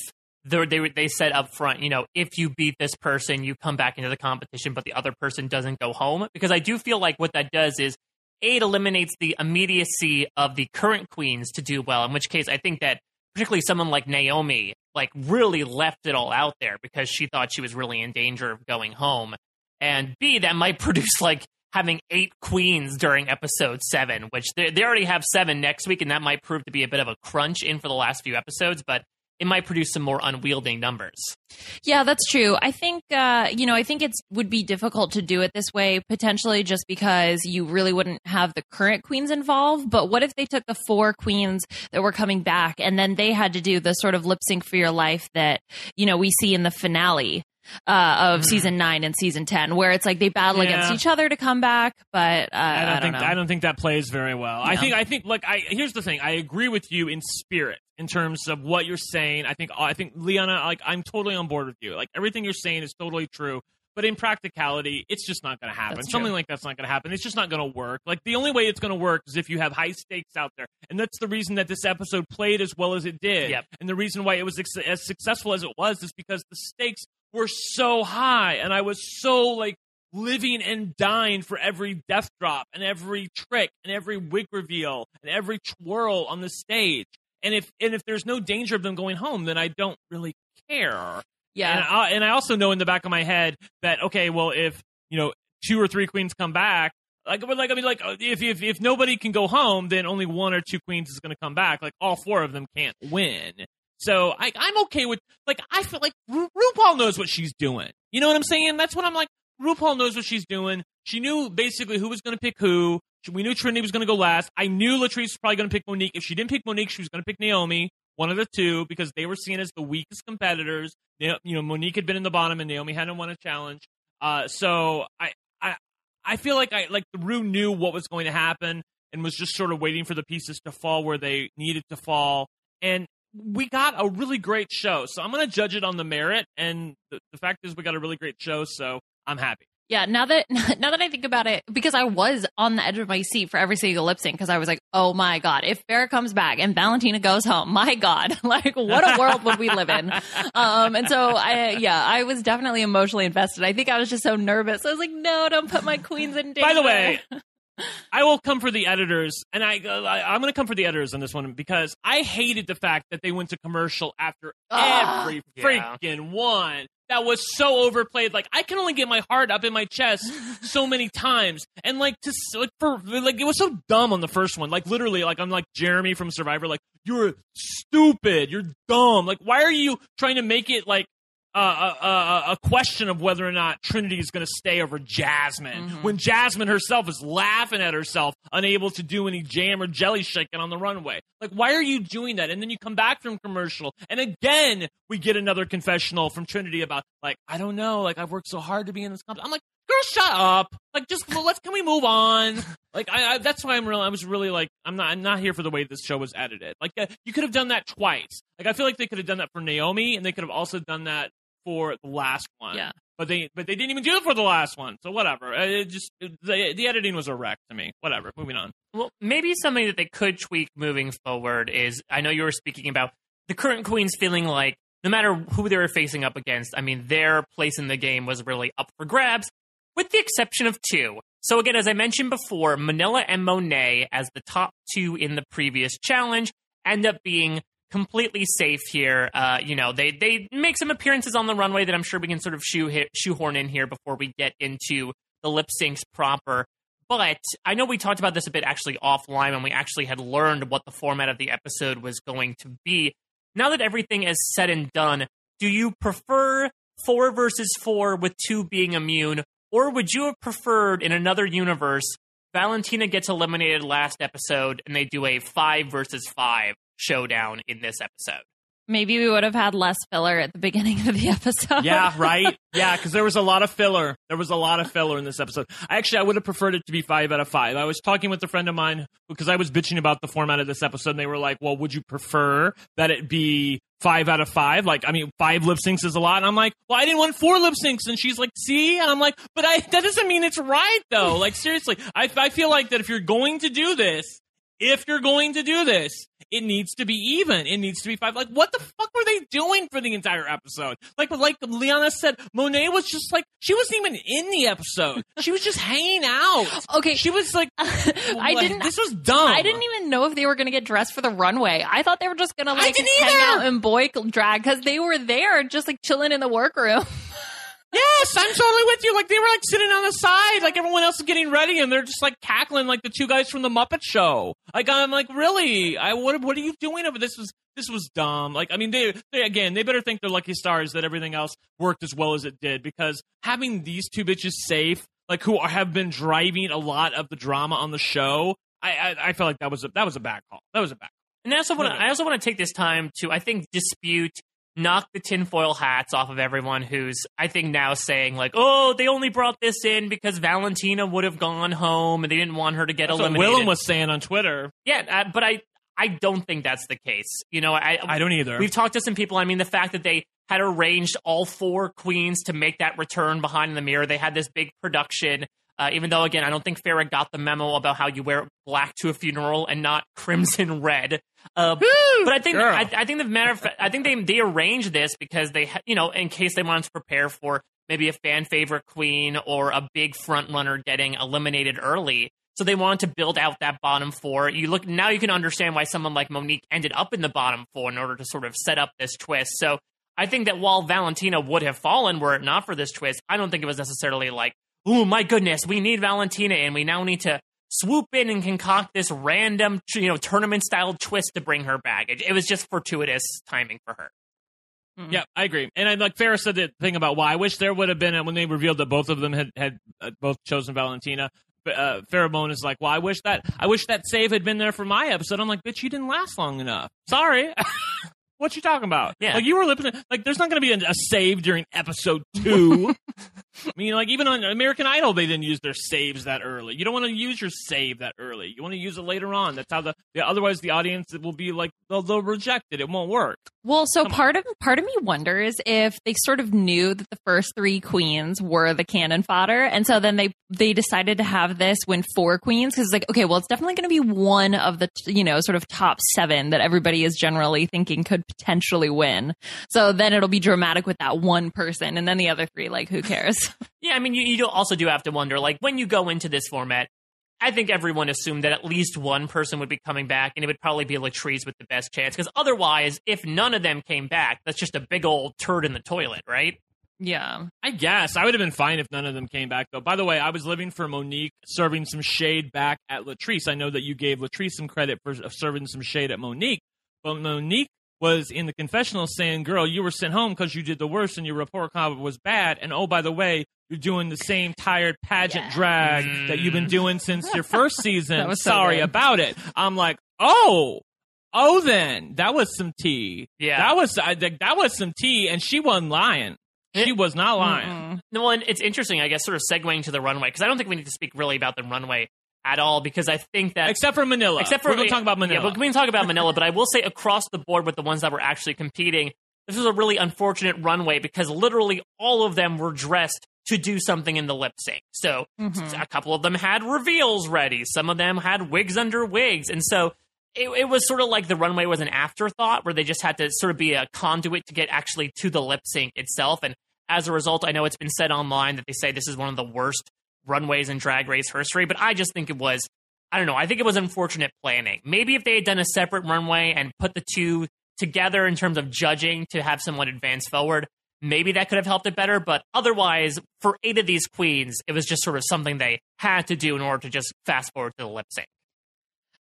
they they they said up front, you know, if you beat this person, you come back into the competition, but the other person doesn't go home? Because I do feel like what that does is it eliminates the immediacy of the current queens to do well. In which case, I think that particularly someone like Naomi, like really left it all out there because she thought she was really in danger of going home. And B, that might produce like having eight queens during episode seven, which they, they already have seven next week, and that might prove to be a bit of a crunch in for the last few episodes, but it might produce some more unwieldy numbers. Yeah, that's true. I think uh, you know, I think it would be difficult to do it this way potentially just because you really wouldn't have the current queens involved. But what if they took the four queens that were coming back and then they had to do the sort of lip sync for your life that you know we see in the finale uh, of Mhm. season nine and season ten, where it's like they battle Yeah. against each other to come back. But uh, I don't, think know. I don't think that plays very well. I think I think like I here's the thing. I agree with you in spirit in terms of what you're saying. I think I think Liana like I'm totally on board with you. Like everything you're saying is totally true. But in practicality, it's just not going to happen. Something like that's not going to happen. It's just not going to work. Like the only way it's going to work is if you have high stakes out there, and that's the reason that this episode played as well as it did. Yep. And the reason why it was ex- as successful as it was is because the stakes were so high, and I was so like living and dying for every death drop and every trick and every wig reveal and every twirl on the stage. And if and if there's no danger of them going home, then I don't really care. yeah. And I, and I also know in the back of my head that okay, well, if you know two or three queens come back, like, but like I mean, like if if if nobody can go home, then only one or two queens is going to come back. Like all four of them can't win. So I, I'm okay with like I feel like Ru- RuPaul knows what she's doing. You know what I'm saying? That's what I'm like. RuPaul knows what she's doing. She knew basically who was going to pick who. She- We knew Trinity was going to go last. I knew Latrice was probably going to pick Monique. If she didn't pick Monique, she was going to pick Naomi, one of the two, because they were seen as the weakest competitors. You know, Monique had been in the bottom, and Naomi hadn't won a challenge. Uh, so I, I, I feel like I like Ru knew what was going to happen and was just sort of waiting for the pieces to fall where they needed to fall. And we got a really great show. So I'm going to judge it on the merit. And the, the fact is, we got a really great show. So I'm happy. Yeah, now that now that I think about it, because I was on the edge of my seat for every single lip sync, because I was like, "Oh my god, if Farrah comes back and Valentina goes home, my god, like what a world would we live in?" Um, and so I, yeah, I was definitely emotionally invested. I think I was just so nervous. I was like, "No, don't put my queens in danger." By the way, I will come for the editors, and I, I I'm going to come for the editors on this one because I hated the fact that they went to commercial after Ah, every yeah. freaking one. That was so overplayed. Like I can only get my heart up in my chest so many times, and like to like for like it was so dumb on the first one. Like literally, like I'm like Jeremy from Survivor. Like you're stupid, you're dumb. Like why are you trying to make it like uh, a, a, a question of whether or not Trinity is going to stay over Jasmine Mhm. when Jasmine herself is laughing at herself, unable to do any jam or jelly shaking on the runway. Like, why are you doing that? And then you come back from commercial, and again we get another confessional from Trinity about like, I don't know, like I've worked so hard to be in this company. I'm like, girl, shut up. Like, just well, let's can we move on? Like, I, I that's why I'm really, I was really like, I'm not, I'm not here for the way this show was edited. Like, uh, you could have done that twice. Like, I feel like they could have done that for Naomi, and they could have also done that for the last one. Yeah. But they but they didn't even do it for the last one. So whatever. Uh, It just the the editing was a wreck to me. Whatever. Moving on. Well, maybe something that they could tweak moving forward is I know you were speaking about the current queens feeling like no matter who they were facing up against, I mean, their place in the game was really up for grabs, with the exception of two. So, again, as I mentioned before, Manila and Monet, as the top two in the previous challenge, end up being completely safe here. Uh, you know, they, they make some appearances on the runway that I'm sure we can sort of shoe shoehorn in here before we get into the lip syncs proper. But I know we talked about this a bit actually offline when we actually had learned what the format of the episode was going to be. Now that everything is said and done, do you prefer four versus four with two being immune, or would you have preferred in another universe Valentina gets eliminated last episode and they do a five versus five showdown in this episode? Maybe we would have had less filler at the beginning of the episode. Yeah, right. Yeah, because there was a lot of filler. There was a lot of filler in this episode. Actually, I would have preferred it to be five out of five. I was talking with a friend of mine because I was bitching about the format of this episode, and they were like, "Well, would you prefer that it be five out of five? Like, I mean, five lip syncs is a lot." And I'm like, "Well, I didn't want four lip syncs," and she's like, "See?" And I'm like, "But I that doesn't mean it's right, though. Like, seriously, I I feel like that if you're going to do this, if you're going to do this, it needs to be even. It needs to be five. Like, what the fuck were they doing for the entire episode? Like, like Liana said, Monet was just like she wasn't even in the episode. She was just hanging out. Okay. she was like, I didn't. This was dumb. I didn't even know if they were going to get dressed for the runway. I thought they were just going to like hang out in boy drag because they were there just like chilling in the workroom. Yes, I'm totally with you. Like they were like sitting on the side, like everyone else is getting ready, and they're just like cackling like the two guys from the Muppet Show. Like I'm like, really? I what? What are you doing over this? Was this was dumb? Like I mean, they, they again, they better think they're lucky stars that everything else worked as well as it did because having these two bitches safe, like who are, have been driving a lot of the drama on the show, I I, I feel like that was a that was a bad call. That was a bad. And I also want to. I also want to take this time to, I think, dispute, knock the tinfoil hats off of everyone who's, I think, now saying like, "Oh, they only brought this in because Valentina would have gone home and they didn't want her to get That's what eliminated." Willem was saying on Twitter. yeah, uh, but I, I don't think that's the case. You know, I, I don't either. We've talked to some people. I mean, the fact that they had arranged all four queens to make that return behind the mirror. They had this big production. Uh, even though, again, I don't think Farrah got the memo about how you wear black to a funeral and not crimson red. Uh, but I think. I, I think the matter of fact, I think they they arranged this because they you know in case they wanted to prepare for maybe a fan favorite queen or a big front runner getting eliminated early. So they wanted to build out that bottom four. You look now, you can understand why someone like Monique ended up in the bottom four in order to sort of set up this twist. So I think that while Valentina would have fallen were it not for this twist, I don't think it was necessarily like, oh my goodness, we need Valentina and we now need to swoop in and concoct this random, you know, tournament style twist to bring her back. It, it was just fortuitous timing for her. Yeah, I agree. And I, like Farrah said the thing about why I wish there would have been uh, when they revealed that both of them had had uh, both chosen Valentina. But, Uh, Farrah Moan is like, well, I wish that I wish that save had been there for my episode. I'm like, bitch, you didn't last long enough. Sorry. what you talking about? Yeah. like you were lipping. Like, there's not going to be a, a save during episode two. I mean, like even on American Idol, they didn't use their saves that early. You don't want to use your save that early. You want to use it later on. That's how the, the otherwise the audience will be like they'll, they'll reject it. It won't work. Well, so part of part of me wonders if they sort of knew that the first three queens were the cannon fodder, and so then they they decided to have this win four queens because like okay, well, it's definitely going to be one of the you know sort of top seven that everybody is generally thinking could potentially win. So then it'll be dramatic with that one person, and then the other three, like who cares? Yeah, I mean, you, you also do have to wonder, like, when you go into this format, I think everyone assumed that at least one person would be coming back, and it would probably be Latrice with the best chance. Because otherwise, if none of them came back, that's just a big old turd in the toilet, right? yeah. I guess I would have been fine if none of them came back, though. By the way, I was living for Monique, serving some shade back at Latrice. I know that you gave Latrice some credit for serving some shade at Monique, but Monique was in the confessional saying, "Girl, you were sent home because you did the worst, and your report card was bad. And oh, by the way." You're doing the same tired pageant Yeah. drag mm. that you've been doing since your first season. That was so Sorry good. about it. I'm like, oh, oh, then that was some tea. Yeah. that was I, think that was some tea, and she wasn't lying. She was not lying. Mm-mm. No, and it's interesting, I guess, sort of segueing to the runway, because I don't think we need to speak really about the runway at all, because I think that. Except for Manila. Except for we're going to talk about Manila. Yeah, but we can talk about Manila, but I will say across the board with the ones that were actually competing, this was a really unfortunate runway because literally all of them were dressed to do something in the lip sync. So Mhm. a couple of them had reveals ready, some of them had wigs under wigs, and so. It, it was sort of like the runway was an afterthought where they just had to sort of be a conduit to get actually to the lip sync itself. And as a result, I know it's been said online that they say this is one of the worst runways in drag race history, but I just think it was I don't know. I think it was unfortunate planning. Maybe if they had done a separate runway and put the two together in terms of judging to have someone advance forward, maybe that could have helped it better. But otherwise, for eight of these queens, it was just sort of something they had to do in order to just fast forward to the lip sync.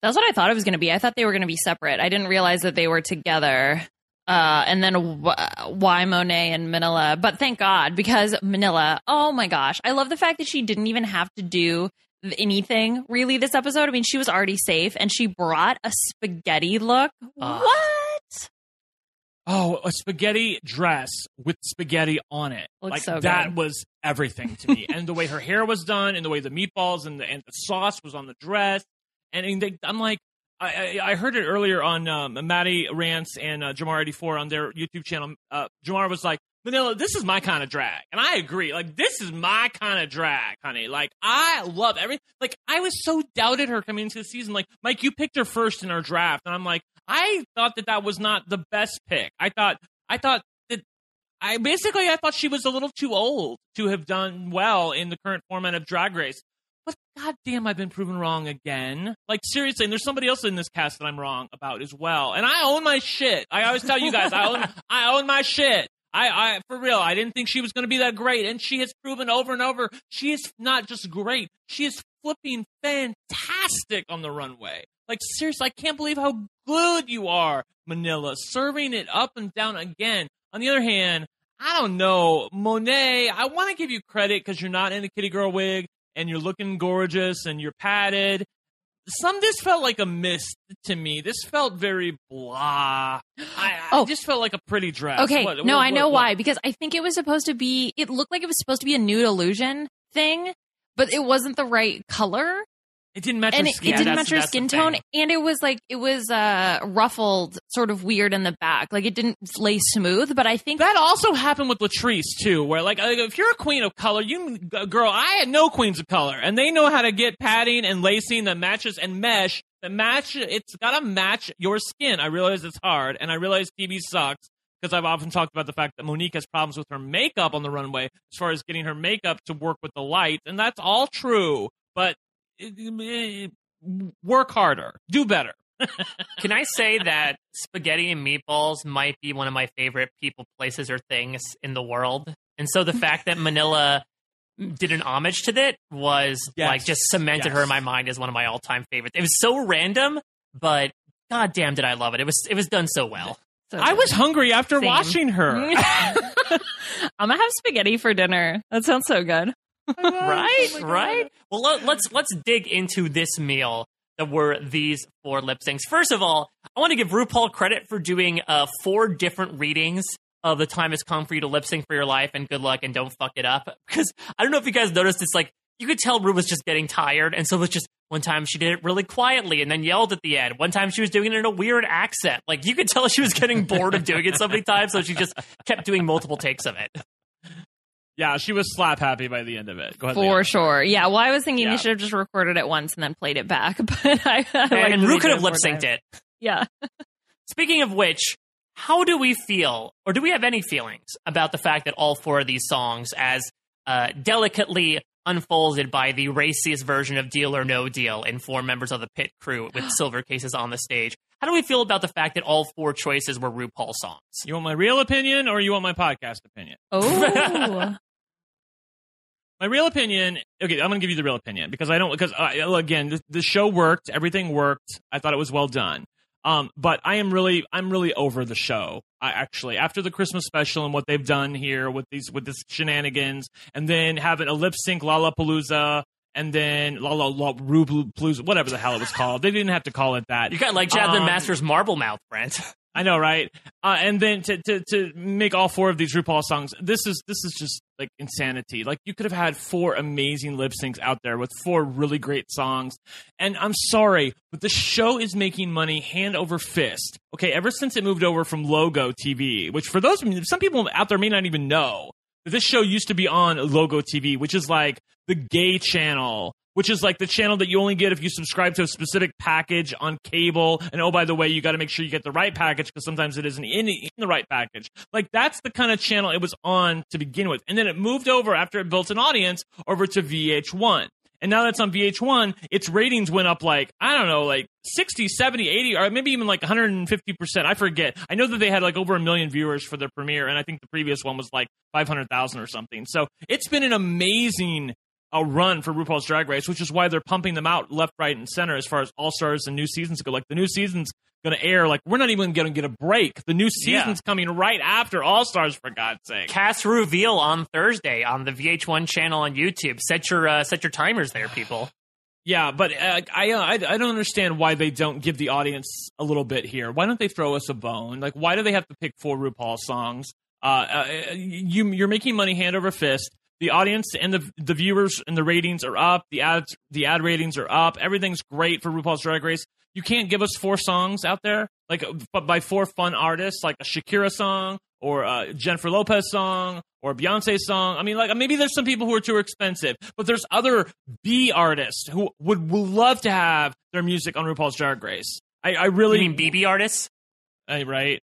That's what I thought it was going to be. I thought they were going to be separate. I didn't realize that they were together. Uh, and then wh- why Monet and Manila? But thank God because Manila. Oh my gosh, I love the fact that she didn't even have to do anything really this episode. I mean, she was already safe, and she brought a spaghetti look. Ah. what? Oh, a spaghetti dress with spaghetti on it. Looks like so that was everything to me. and the way her hair was done, and the way the meatballs and the and the sauce was on the dress, and, and they, I'm like, I, I heard it earlier on um, Maddie Rance and uh, Jamar eighty four on their YouTube channel. Uh, Jamar was like, Manila, this is my kind of drag, and I agree. Like this is my kind of drag, honey. Like I love every. Like I was so doubted her coming into the season. Like Mike, you picked her first in our draft, and I'm like, I thought that that was not the best pick. I thought I thought that I basically I thought she was a little too old to have done well in the current format of Drag Race. But goddamn, I've been proven wrong again. Like seriously, and there's somebody else in this cast that I'm wrong about as well. And I own my shit. I always tell you guys, I own I own my shit. I, I for real, I didn't think she was going to be that great, and she has proven over and over she is not just great, she is flipping fantastic on the runway. Like seriously, I can't believe how good you are, Manila, serving it up and down again. On the other hand, I don't know, Monet. I want to give you credit because you're not in a kitty girl wig and you're looking gorgeous and you're padded. Some this felt like a miss to me. This felt very blah. I, I Oh. just felt like a pretty dress. Okay, What- no, what- I know what- why because I think it was supposed to be. It looked like it was supposed to be a nude illusion thing, but it wasn't the right color, It didn't match and her it, skin. it didn't that's- match her skin tone, thing. and it was like it was uh ruffled, sort of weird in the back. Like it didn't lay smooth, but I think That also happened with Latrice too, where like uh, if you're a queen of color, you girl, I had no queens of color, and they know how to get padding and lacing that matches and mesh that match. It's got to match your skin. I realize it's hard, and I realize TV sucks because I've often talked about the fact that Monique has problems with her makeup on the runway as far as getting her makeup to work with the light, and that's all true. But work harder, do better. Can I say that spaghetti and meatballs might be one of my favorite people, places, or things in the world? And so the fact that Manila did an homage to that was Yes. like just cemented Yes. her in my mind as one of my all-time favorites. It was so random, but goddamn, did I love it! It was it was done so well. so I was hungry after Same. watching her. I'm gonna have spaghetti for dinner. That sounds so good. right, Oh right. Well, let, let's let's dig into this meal that were these four lip syncs. First of all, I want to give RuPaul credit for doing uh, four different readings of the time has come for you to lip sync for your life, and good luck and don't fuck it up. Because I don't know if you guys noticed, it's like you could tell Ru was just getting tired, and so it was just one time she did it really quietly and then yelled at the end. One time she was doing it in a weird accent. Like you could tell she was getting bored of doing it so many times, so she just kept doing multiple takes of it. Yeah, she was slap happy by the end of it. Go ahead. For Leah. sure. Yeah. Well, I was thinking Yeah. they should have just recorded it once and then played it back. But I, I And that Ru could have lip synced it. Yeah. Speaking of which, how do we feel, or do we have any feelings about the fact that all four of these songs, as uh, delicately unfolded by the raciest version of Deal or No Deal and four members of the pit crew with silver cases on the stage, how do we feel about the fact that all four choices were RuPaul songs? You want my real opinion or you want my podcast opinion? Oh. My real opinion. Okay, I'm going to give you the real opinion because I don't because uh, again the, the show worked, everything worked. I thought it was well done. Um, but I am really I'm really over the show. I actually after the Christmas special and what they've done here with these with this shenanigans, and then having a lip sync Lollapalooza. And then La La La Palooza, whatever the hell it was called. They didn't have to call it that. You got like Jasmine Um, Masters Marble Mouth, Brent. I know, right? Uh, and then to, to to make all four of these RuPaul songs, this is this is just like insanity. Like you could have had four amazing lip syncs out there with four really great songs. And I'm sorry, but the show is making money hand over fist. Okay, ever since it moved over from Logo TV, which for those of you some people out there may not even know, this show used to be on Logo TV, which is like the gay channel which is like the channel that you only get if you subscribe to a specific package on cable. And oh, by the way, you got to make sure you get the right package because sometimes it isn't in, in the right package. Like that's the kind of channel it was on to begin with. And then it moved over after it built an audience over to VH1. And now that's on VH1, its ratings went up like, I don't know, like 60, 70, 80, or maybe even like 150%. I forget. I know that they had like over a million viewers for their premiere, and I think the previous one was like 500,000 or something. So it's been an amazing a run for RuPaul's Drag Race, which is why they're pumping them out left, right, and center as far as All Stars and new seasons go. Like the new season's going to air. Like we're not even going to get a break. The new season's coming right after All Stars, for God's sake. Cast reveal on Thursday on the VH1 channel on YouTube. Set your uh, set your timers there, people. Yeah, but uh, I, uh, I I don't understand why they don't give the audience a little bit here. Why don't they throw us a bone? Like, why do they have to pick four RuPaul songs? Uh, uh, you you're making money hand over fist. The audience and the the viewers and the ratings are up. The ads the ad ratings are up. Everything's great for RuPaul's Drag Race. You can't give us four songs out there, like but by four fun artists, like a Shakira song or a Jennifer Lopez song or a Beyonce song. I mean, like maybe there's some people who are too expensive, but there's other B artists who would, would love to have their music on RuPaul's Drag Race. I, I really You mean BB artists? I, right?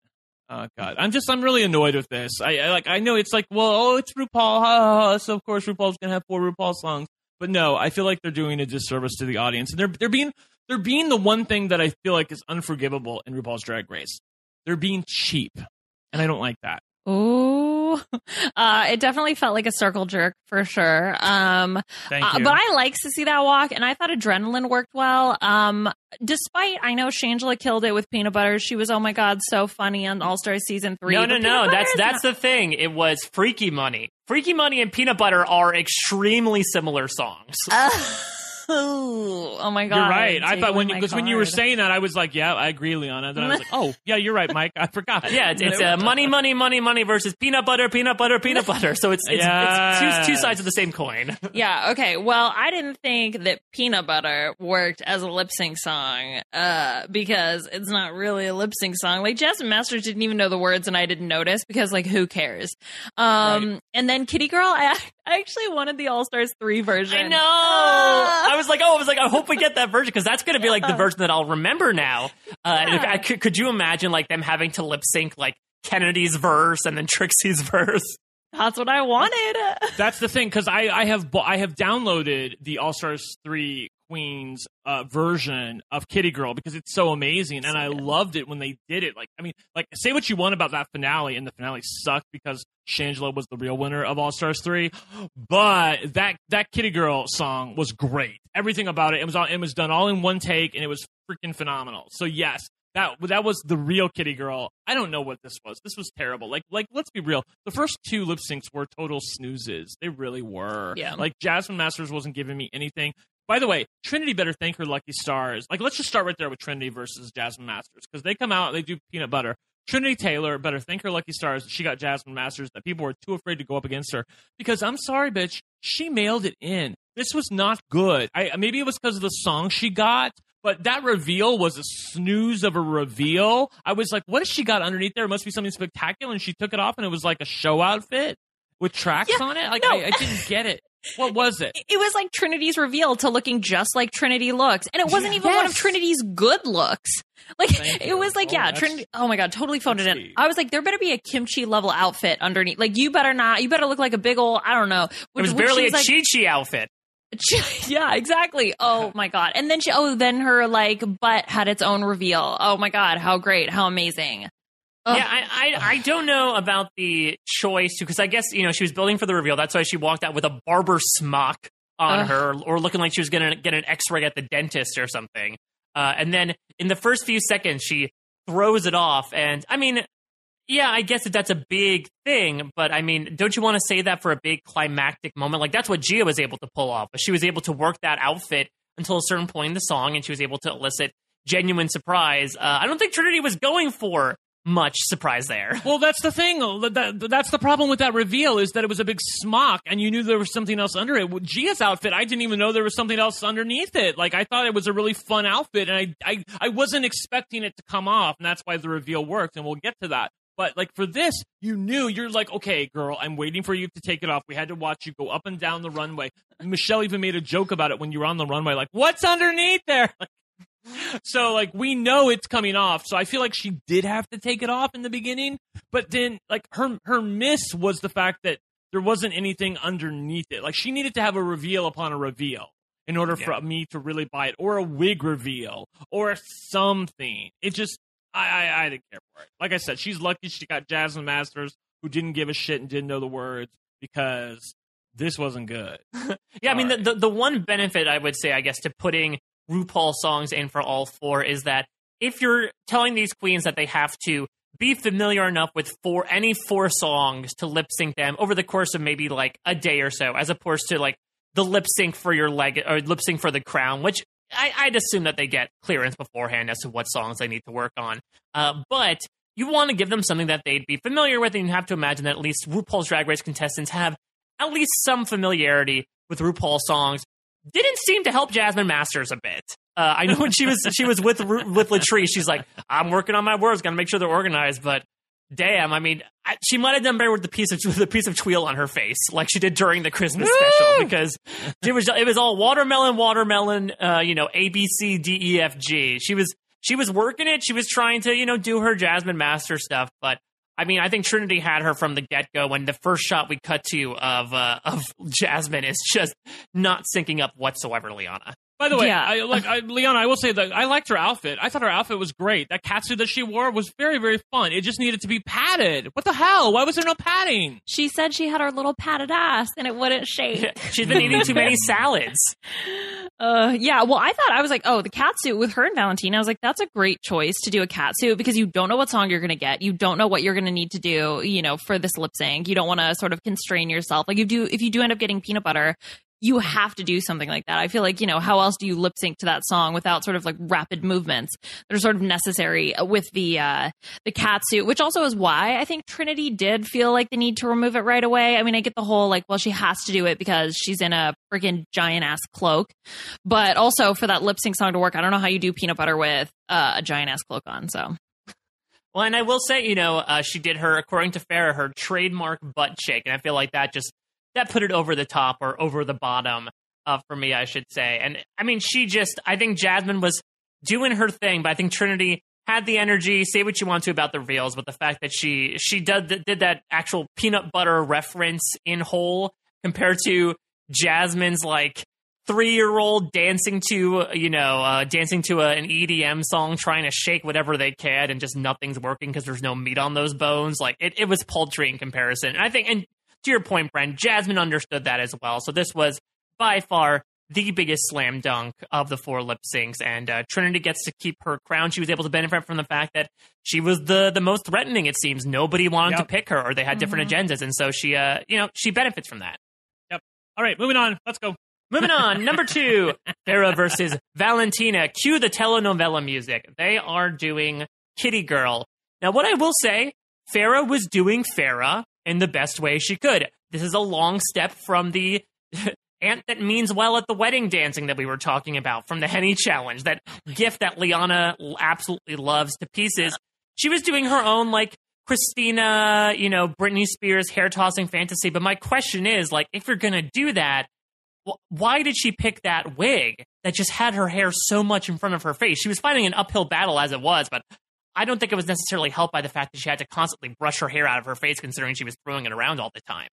Oh God, I'm just I'm really annoyed with this. I, I like I know it's like well oh it's RuPaul, ha, ha, so of course RuPaul's gonna have four RuPaul songs, but no, I feel like they're doing a disservice to the audience, and they're they're being they're being the one thing that I feel like is unforgivable in RuPaul's Drag Race. They're being cheap, and I don't like that. Uh, it definitely felt like a circle jerk for sure. Um, Thank uh, but I liked to see that walk, and I thought adrenaline worked well. Um, despite I know Shangela killed it with peanut butter. She was oh my god so funny on All Star season three. No, no, no. That's that's not- the thing. It was Freaky Money. Freaky Money and Peanut Butter are extremely similar songs. Ooh, oh my god! You're right. I thought when you because when you were saying that, I was like, yeah, I agree, Liana. Then I was like, oh, yeah, you're right, Mike. I forgot. yeah, it's, it's uh, money, money, money, money versus peanut butter, peanut butter, peanut butter. So it's it's, it's two, two sides of the same coin. Yeah, okay. Well, I didn't think that peanut butter worked as a lip sync song uh, because it's not really a lip sync song. Like, Jasmine Masters didn't even know the words, and I didn't notice because, like, who cares? Um, Right. And then Kitty Girl, I, I actually wanted the All Stars 3 version. I know. Ah. I was like, oh, I was like, I hope we get that version because that's going to be like the version that I'll remember now. Uh, Yeah. I could, could you imagine like them having to lip sync like Kennedy's verse and then Trixie's verse? That's what I wanted. That's the thing because I I have I have downloaded the All Stars three Queens uh, version of Kitty Girl because it's so amazing and I loved it when they did it. Like I mean, like say what you want about that finale and the finale sucked because Shangela was the real winner of All Stars three, but that that Kitty Girl song was great. Everything about it it was all, it was done all in one take and it was freaking phenomenal. So yes. That that was the real Kitty Girl. I don't know what this was. This was terrible. Like like let's be real. The first two lip syncs were total snoozes. They really were. Yeah. Like Jasmine Masters wasn't giving me anything. By the way, Trinity better thank her lucky stars. Like let's just start right there with Trinity versus Jasmine Masters because they come out they do peanut butter. Trinity Taylor better thank her lucky stars that she got Jasmine Masters that people were too afraid to go up against her because I'm sorry, bitch, she mailed it in. This was not good. I maybe it was because of the song she got, but that reveal was a snooze of a reveal. I was like, what has she got underneath there? It must be something spectacular. And she took it off and it was like a show outfit with tracks Yeah, on it. Like, no. I, I didn't get it. What was it? It was like Trinity's reveal to looking just like Trinity looks. And it wasn't even one of Trinity's good looks. Like Thank it you. was like, Oh, yeah, Trinity oh my god, totally phoned it in. deep. I was like, there better be a Kim Chi level outfit underneath. Like you better not you better look like a big old I don't know. It was barely she a like- Chi Chi outfit. yeah, exactly. Oh my god. And then she oh then her like butt had its own reveal. Oh my god, how great, how amazing. Ugh. Yeah, I, I I don't know about the choice because I guess you know she was building for the reveal. That's why she walked out with a barber smock on Ugh. her, or looking like she was gonna get an X-ray at the dentist or something. Uh, and then in the first few seconds, she throws it off, and I mean, yeah, I guess that that's a big thing, but I mean, don't you want to say that for a big climactic moment? Like that's what Gia was able to pull off. But she was able to work that outfit until a certain point in the song, and she was able to elicit genuine surprise. Uh, I don't think Trinity was going for much surprise there. Well, that's the thing. That, that's the problem with that reveal is that it was a big smock, and you knew there was something else under it. With Gia's outfit, I didn't even know there was something else underneath it. Like I thought it was a really fun outfit, and I I, I wasn't expecting it to come off, and that's why the reveal worked. And we'll get to that. But like for this, you knew you're like, okay, girl, I'm waiting for you to take it off. We had to watch you go up and down the runway. Michelle even made a joke about it when you were on the runway, like, what's underneath there? So like we know it's coming off. So I feel like she did have to take it off in the beginning, but then like her her miss was the fact that there wasn't anything underneath it. Like she needed to have a reveal upon a reveal in order for me to really buy it, or a wig reveal, or something. It just I I, I didn't care for it. Like I said, she's lucky she got Jasmine Masters who didn't give a shit and didn't know the words because this wasn't good. Yeah, I mean, the, the the one benefit I would say, I guess, to putting RuPaul songs in for all four is that if you're telling these queens that they have to be familiar enough with four any four songs to lip sync them over the course of maybe like a day or so, as opposed to like the lip sync for your leg or lip sync for the crown, which I, I'd assume that they get clearance beforehand as to what songs they need to work on. Uh, but you want to give them something that they'd be familiar with, and you have to imagine that at least RuPaul's Drag Race contestants have at least some familiarity with RuPaul songs. Didn't seem to help Jasmine Masters a bit. Uh, I know when she was she was with with Latrice, she's like, "I'm working on my words, got to make sure they're organized." But damn, I mean, I, she might have done better with the piece of the piece of tweel on her face, like she did during the Christmas special, because it was it was all watermelon, watermelon, uh, you know, A B C D E F G. She was she was working it. She was trying to you know do her Jasmine Master stuff, but. I mean, I think Trinity had her from the get go. When the first shot we cut to of uh, of Jasmine is just not syncing up whatsoever, Liana. By the way, Yeah. I like I, Leon. I will say that I liked her outfit. I thought her outfit was great. That catsuit that she wore was very, very fun. It just needed to be padded. What the hell? Why was there no padding? She said she had her little padded ass and it wouldn't shake. She's been eating too many salads. Uh, yeah. Well, I thought I was like, oh, the cat suit with her and Valentina. I was like, that's a great choice to do a cat suit because you don't know what song you're going to get. You don't know what you're going to need to do, you know, for this lip sync. You don't want to sort of constrain yourself. Like, if you do, if you do end up getting peanut butter, you have to do something like that. I feel like, you know, how else do you lip sync to that song without sort of like rapid movements that are sort of necessary with the uh the cat suit, which also is why I think Trinity did feel like the need to remove it right away. I mean, I get the whole like, well, she has to do it because she's in a freaking giant ass cloak. But also for that lip sync song to work, I don't know how you do peanut butter with uh, a giant ass cloak on. So Well, and I will say, you know, uh, she did her, according to Farrah, her trademark butt shake, and I feel like that just that put it over the top or over the bottom uh, for me, I should say. And I mean, she just, I think Jasmine was doing her thing, but I think Trinity had the energy. Say what you want to about the reels, but the fact that she she did did that actual peanut butter reference in whole compared to Jasmine's like three year old dancing to you know uh, dancing to a, an EDM song, trying to shake whatever they can, and just nothing's working because there's no meat on those bones. Like it, it was paltry in comparison. And I think, and to your point, Brent, Jasmine understood that as well. So this was by far the biggest slam dunk of the four lip syncs, and uh, Trinity gets to keep her crown. She was able to benefit from the fact that she was the the most threatening. It seems nobody wanted Yep. to pick her, or they had different agendas, and so she, uh, you know, she benefits from that. Yep. All right, moving on. Let's go. Moving on, number two, Farrah versus Valentina. Cue the telenovela music. They are doing Kitty Girl. Now, what I will say, Farrah was doing Farrah in the best way she could. This is a long step from the aunt that means well at the wedding dancing that we were talking about from the Henny Challenge, that gift that Liana absolutely loves to pieces. She was doing her own, like, Christina, you know, Britney Spears hair tossing fantasy. But my question is, like, if you're going to do that, why did she pick that wig that just had her hair so much in front of her face? She was fighting an uphill battle as it was, but I don't think it was necessarily helped by the fact that she had to constantly brush her hair out of her face, considering she was throwing it around all the time.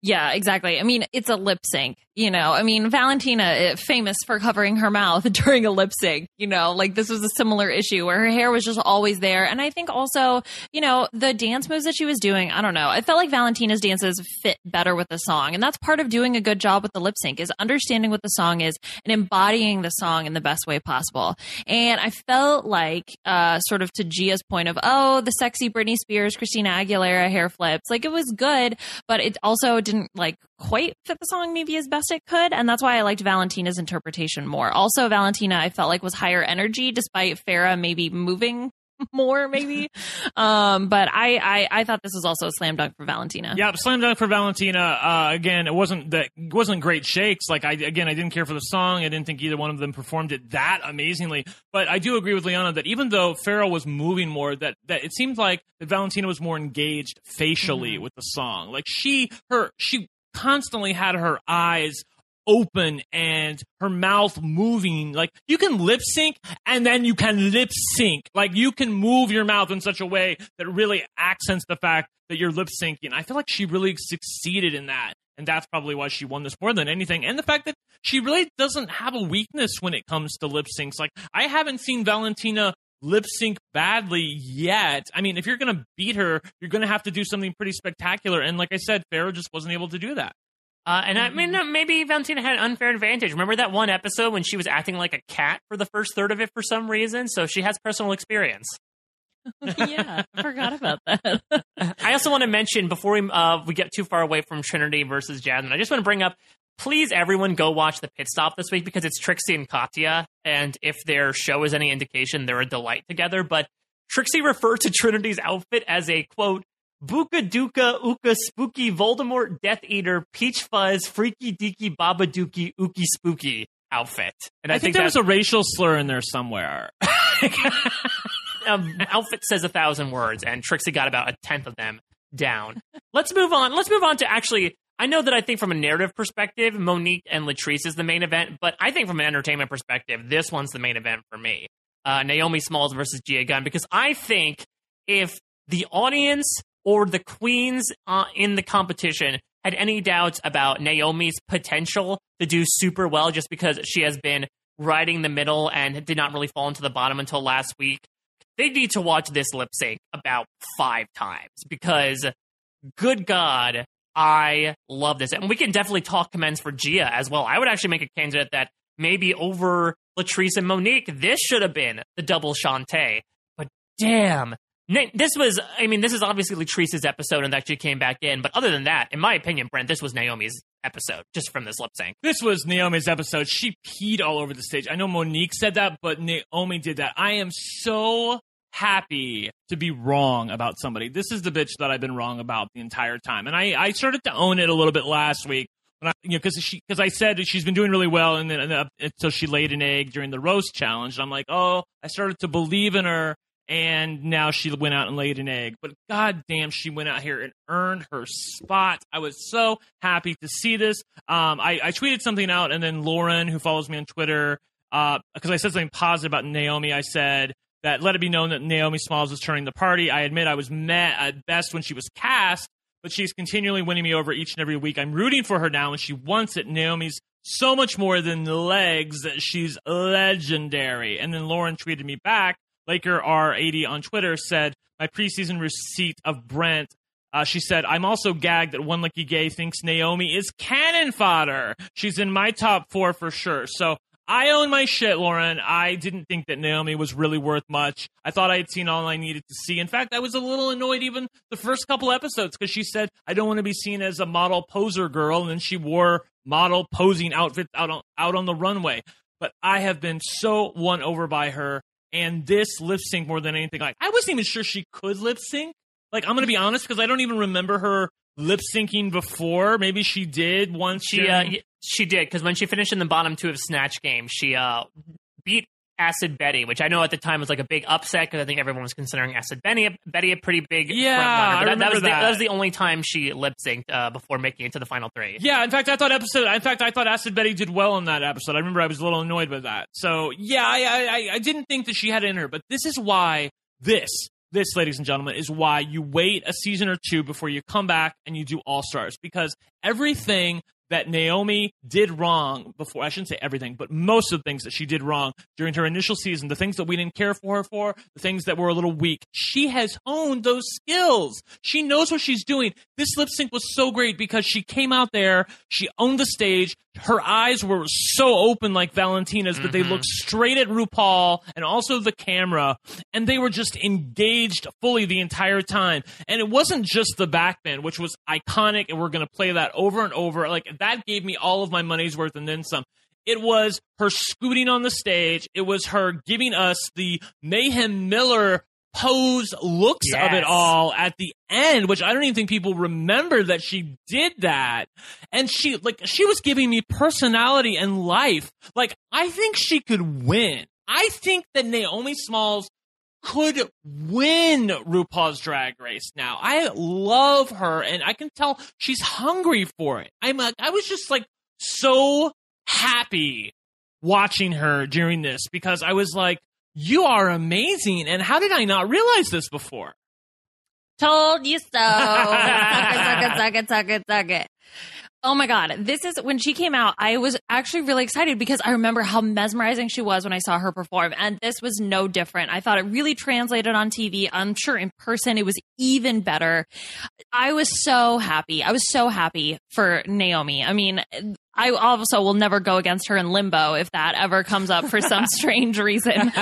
Yeah, exactly. I mean, it's a lip sync, you know. I mean, Valentina, eh, famous for covering her mouth during a lip sync, you know, like this was a similar issue where her hair was just always there. And I think also, you know, the dance moves that she was doing, I don't know. I felt like Valentina's dances fit better with the song. And that's part of doing a good job with the lip sync is understanding what the song is and embodying the song in the best way possible. And I felt like, uh, sort of to Gia's point of, oh, the sexy Britney Spears, Christina Aguilera hair flips, like it was good, but it also didn't like quite fit the song maybe as best it could and that's why i liked valentina's interpretation more. Also valentina i felt like was higher energy despite Farrah maybe moving more maybe um but I, I i thought this was also a slam dunk for valentina Yeah, slam dunk for Valentina. Uh, again, it wasn't that it wasn't great shakes. Like I again, I didn't care for the song. I didn't think either one of them performed it that amazingly. But I do agree with Liana that even though Farrah was moving more, that that it seemed like that Valentina was more engaged facially with the song. Like she her she constantly had her eyes open and her mouth moving. Like you can lip sync and then you can lip sync. Like you can move your mouth in such a way that really accents the fact that you're lip syncing. I feel like she really succeeded in that. And that's probably why she won this more than anything. And the fact that she really doesn't have a weakness when it comes to lip syncs. Like I haven't seen Valentina lip sync badly yet. I mean, if you're going to beat her, you're going to have to do something pretty spectacular. And like I said, Farrah just wasn't able to do that. Uh, and I mean, uh, maybe Valentina had an unfair advantage. Remember that one episode when she was acting like a cat for the first third of it for some reason? So she has personal experience. yeah i forgot about that I also want to mention before we uh, we get too far away from Trinity versus Jasmine, I just want to bring up please everyone go watch the pit stop this week because it's Trixie and Katya, and if their show is any indication, they're a delight together. But Trixie referred to Trinity's outfit as a quote. Buka Duka Uka Spooky Voldemort Death Eater Peach Fuzz Freaky Deaky Baba Dookie Ookie Spooky outfit. And I, I think, think there was a racial slur in there somewhere. um, outfit says a thousand words, and Trixie got about a tenth of them down. Let's move on. Let's move on to actually I know that I think from a narrative perspective, Monique and Latrice is the main event, but I think from an entertainment perspective, this one's the main event for me. Uh, Naomi Smalls versus Gia Gunn, because I think if the audience or the queens uh, in the competition had any doubts about Naomi's potential to do super well just because she has been riding the middle and did not really fall into the bottom until last week, they need to watch this lip sync about five times because, good God, I love this. And we can definitely talk commends for Gia as well. I would actually make a candidate that maybe over Latrice and Monique, this should have been the double Shantay. But damn, this was, I mean, this is obviously Latrice's episode and that she came back in. But other than that, in my opinion, Brent, this was Naomi's episode just from this lip sync. This was Naomi's episode. She peed all over the stage. I know Monique said that, but Naomi did that. I am so happy to be wrong about somebody. This is the bitch that I've been wrong about the entire time. And I, I started to own it a little bit last week. When I, you know, because she, because I said she's been doing really well, and then until she laid an egg during the roast challenge, and I'm like, oh, I started to believe in her, and now she went out and laid an egg. But goddamn, she went out here and earned her spot. I was so happy to see this. Um, I, I tweeted something out, and then Lauren, who follows me on Twitter, because uh, I said something positive about Naomi, I said that let it be known that Naomi Smalls was turning the party. I admit I was met at best when she was cast, but she's continually winning me over each and every week. I'm rooting for her now, and she wants it. Naomi's so much more than legs. She's legendary. And then Lauren tweeted me back. Laker R80 on Twitter said, My preseason receipt of Brent. Uh, she said, I'm also gagged that One Lucky Gay thinks Naomi is cannon fodder. She's in my top four for sure. So I own my shit, Lauren. I didn't think that Naomi was really worth much. I thought I had seen all I needed to see. In fact, I was a little annoyed even the first couple episodes because she said, I don't want to be seen as a model poser girl. And then she wore model posing outfits out on, out on the runway. But I have been so won over by her. And this lip sync more than anything, like, I wasn't even sure she could lip sync. Like, I'm going to be honest because I don't even remember her lip syncing before. Maybe she did once. She uh, she did because when she finished in the bottom two of Snatch Game, she uh beat Acid Betty, which I know at the time was like a big upset because I think everyone was considering Acid Betty, Betty a pretty big yeah. I that, that, was that. The, that was the only time she lip synced uh, before making it to the final three. Yeah, in fact, I thought episode. In fact, I thought Acid Betty did well in that episode. I remember I was a little annoyed with that. So yeah, I I, I didn't think that she had it in her, but this is why this this, ladies and gentlemen, is why you wait a season or two before you come back and you do All Stars because everything that Naomi did wrong before. I shouldn't say everything, but most of the things that she did wrong during her initial season, the things that we didn't care for her for, the things that were a little weak, she has honed those skills. She knows what she's doing. This lip sync was so great because she came out there, she owned the stage, her eyes were so open like Valentina's mm-hmm. that they looked straight at RuPaul and also the camera, and they were just engaged fully the entire time. And it wasn't just the backbend, which was iconic, and we're going to play that over and over. Like that gave me all of my money's worth and then some. It was her scooting on the stage. It was her giving us the Mayhem Miller pose looks yes. of it all at the end, which I don't even think people remember that she did that. And she, like, she was giving me personality and life. Like, I think she could win. I think that Naomi Smalls could win RuPaul's Drag Race now. I love her and I can tell she's hungry for it. I'm like, I was just like so happy watching her during this because I was like, you are amazing. And how did I not realize this before? Told you so. suck it, suck it, suck it, suck it. Oh my God. This is when she came out, I was actually really excited because I remember how mesmerizing she was when I saw her perform. And this was no different. I thought it really translated on TV. I'm sure in person it was even better. I was so happy. I was so happy for Naomi. I mean, I also will never go against her in limbo if that ever comes up for some strange reason.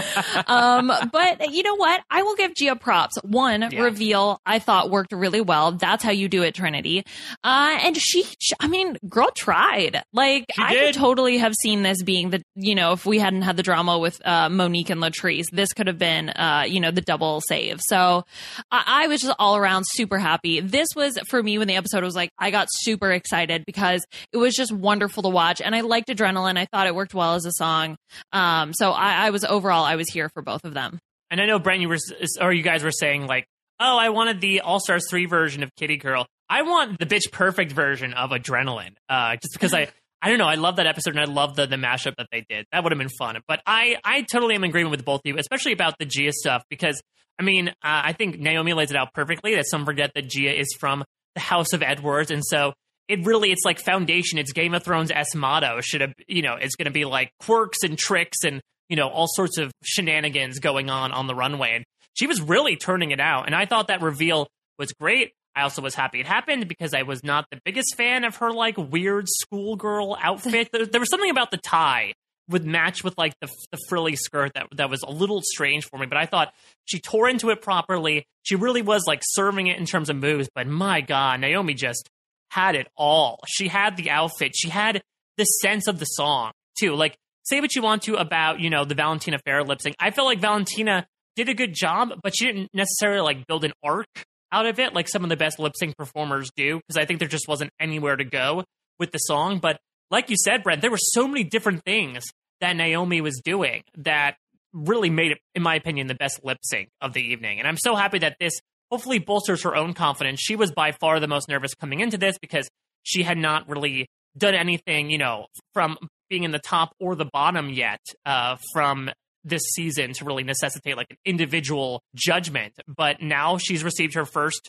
Um, but you know what? I will give Gia props. One Yeah. reveal I thought worked really well. That's how you do it, Trinity. Uh, and she, sh- I mean, girl tried. Like She I did. could totally have seen this being the, you know, if we hadn't had the drama with uh, Monique and Latrice, this could have been, uh, you know, the double save. So I, I was just all around super happy. This was for me when the episode was like, I got super excited because it was just wonderful to watch, and I liked Adrenaline. I thought it worked well as a song. Um, so I, I was overall, I was here for both of them. And I know Brent, you were or you guys were saying like, oh, I wanted the All Stars three version of Kitty Girl. I want the Pitch Perfect version of Adrenaline. Uh, just because I. I don't know. I love that episode and I love the, the mashup that they did. That would have been fun. But I, I totally am in agreement with both of you, especially about the Gia stuff, because I mean, uh, I think Naomi lays it out perfectly that some forget that Gia is from the House of Edwards. And so it really, it's like foundation. It's Game of Thrones S motto. Should have, you know, it's going to be like quirks and tricks and, you know, all sorts of shenanigans going on on the runway. And she was really turning it out. And I thought that reveal was great. I also was happy it happened because I was not the biggest fan of her like weird schoolgirl outfit. there, there was something about the tie would match with like the, the frilly skirt that that was a little strange for me. But I thought she tore into it properly. She really was like serving it in terms of moves. But my God, Naomi just had it all. She had the outfit. She had the sense of the song too. Like say what you want to about you know the Valentina Farrah lip sync. I felt like Valentina did a good job, but she didn't necessarily like build an arc out of it like some of the best lip sync performers do because I think there just wasn't anywhere to go with the song. But like you said, Brent, there were so many different things that Naomi was doing that really made it, in my opinion, the best lip sync of the evening. And I'm so happy that this hopefully bolsters her own confidence. She was by far the most nervous coming into this because she had not really done anything, you know, from being in the top or the bottom yet uh, from this season to really necessitate like an individual judgment. But now she's received her first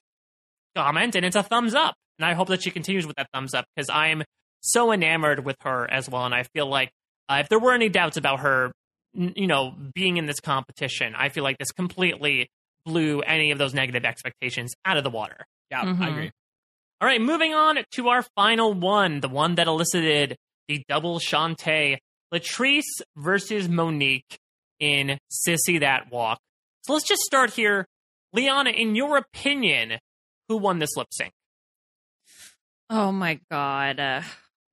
comment and it's a thumbs up. And I hope that she continues with that thumbs up because I'm so enamored with her as well. And I feel like uh, if there were any doubts about her, you know, being in this competition, I feel like this completely blew any of those negative expectations out of the water. Yeah, Mhm. I agree. All right, moving on to our final one, the one that elicited the double Shantay, Latrice versus Monique in Sissy That Walk. So let's just start here. Liana, in your opinion, who won this lip sync? Oh my god. Uh,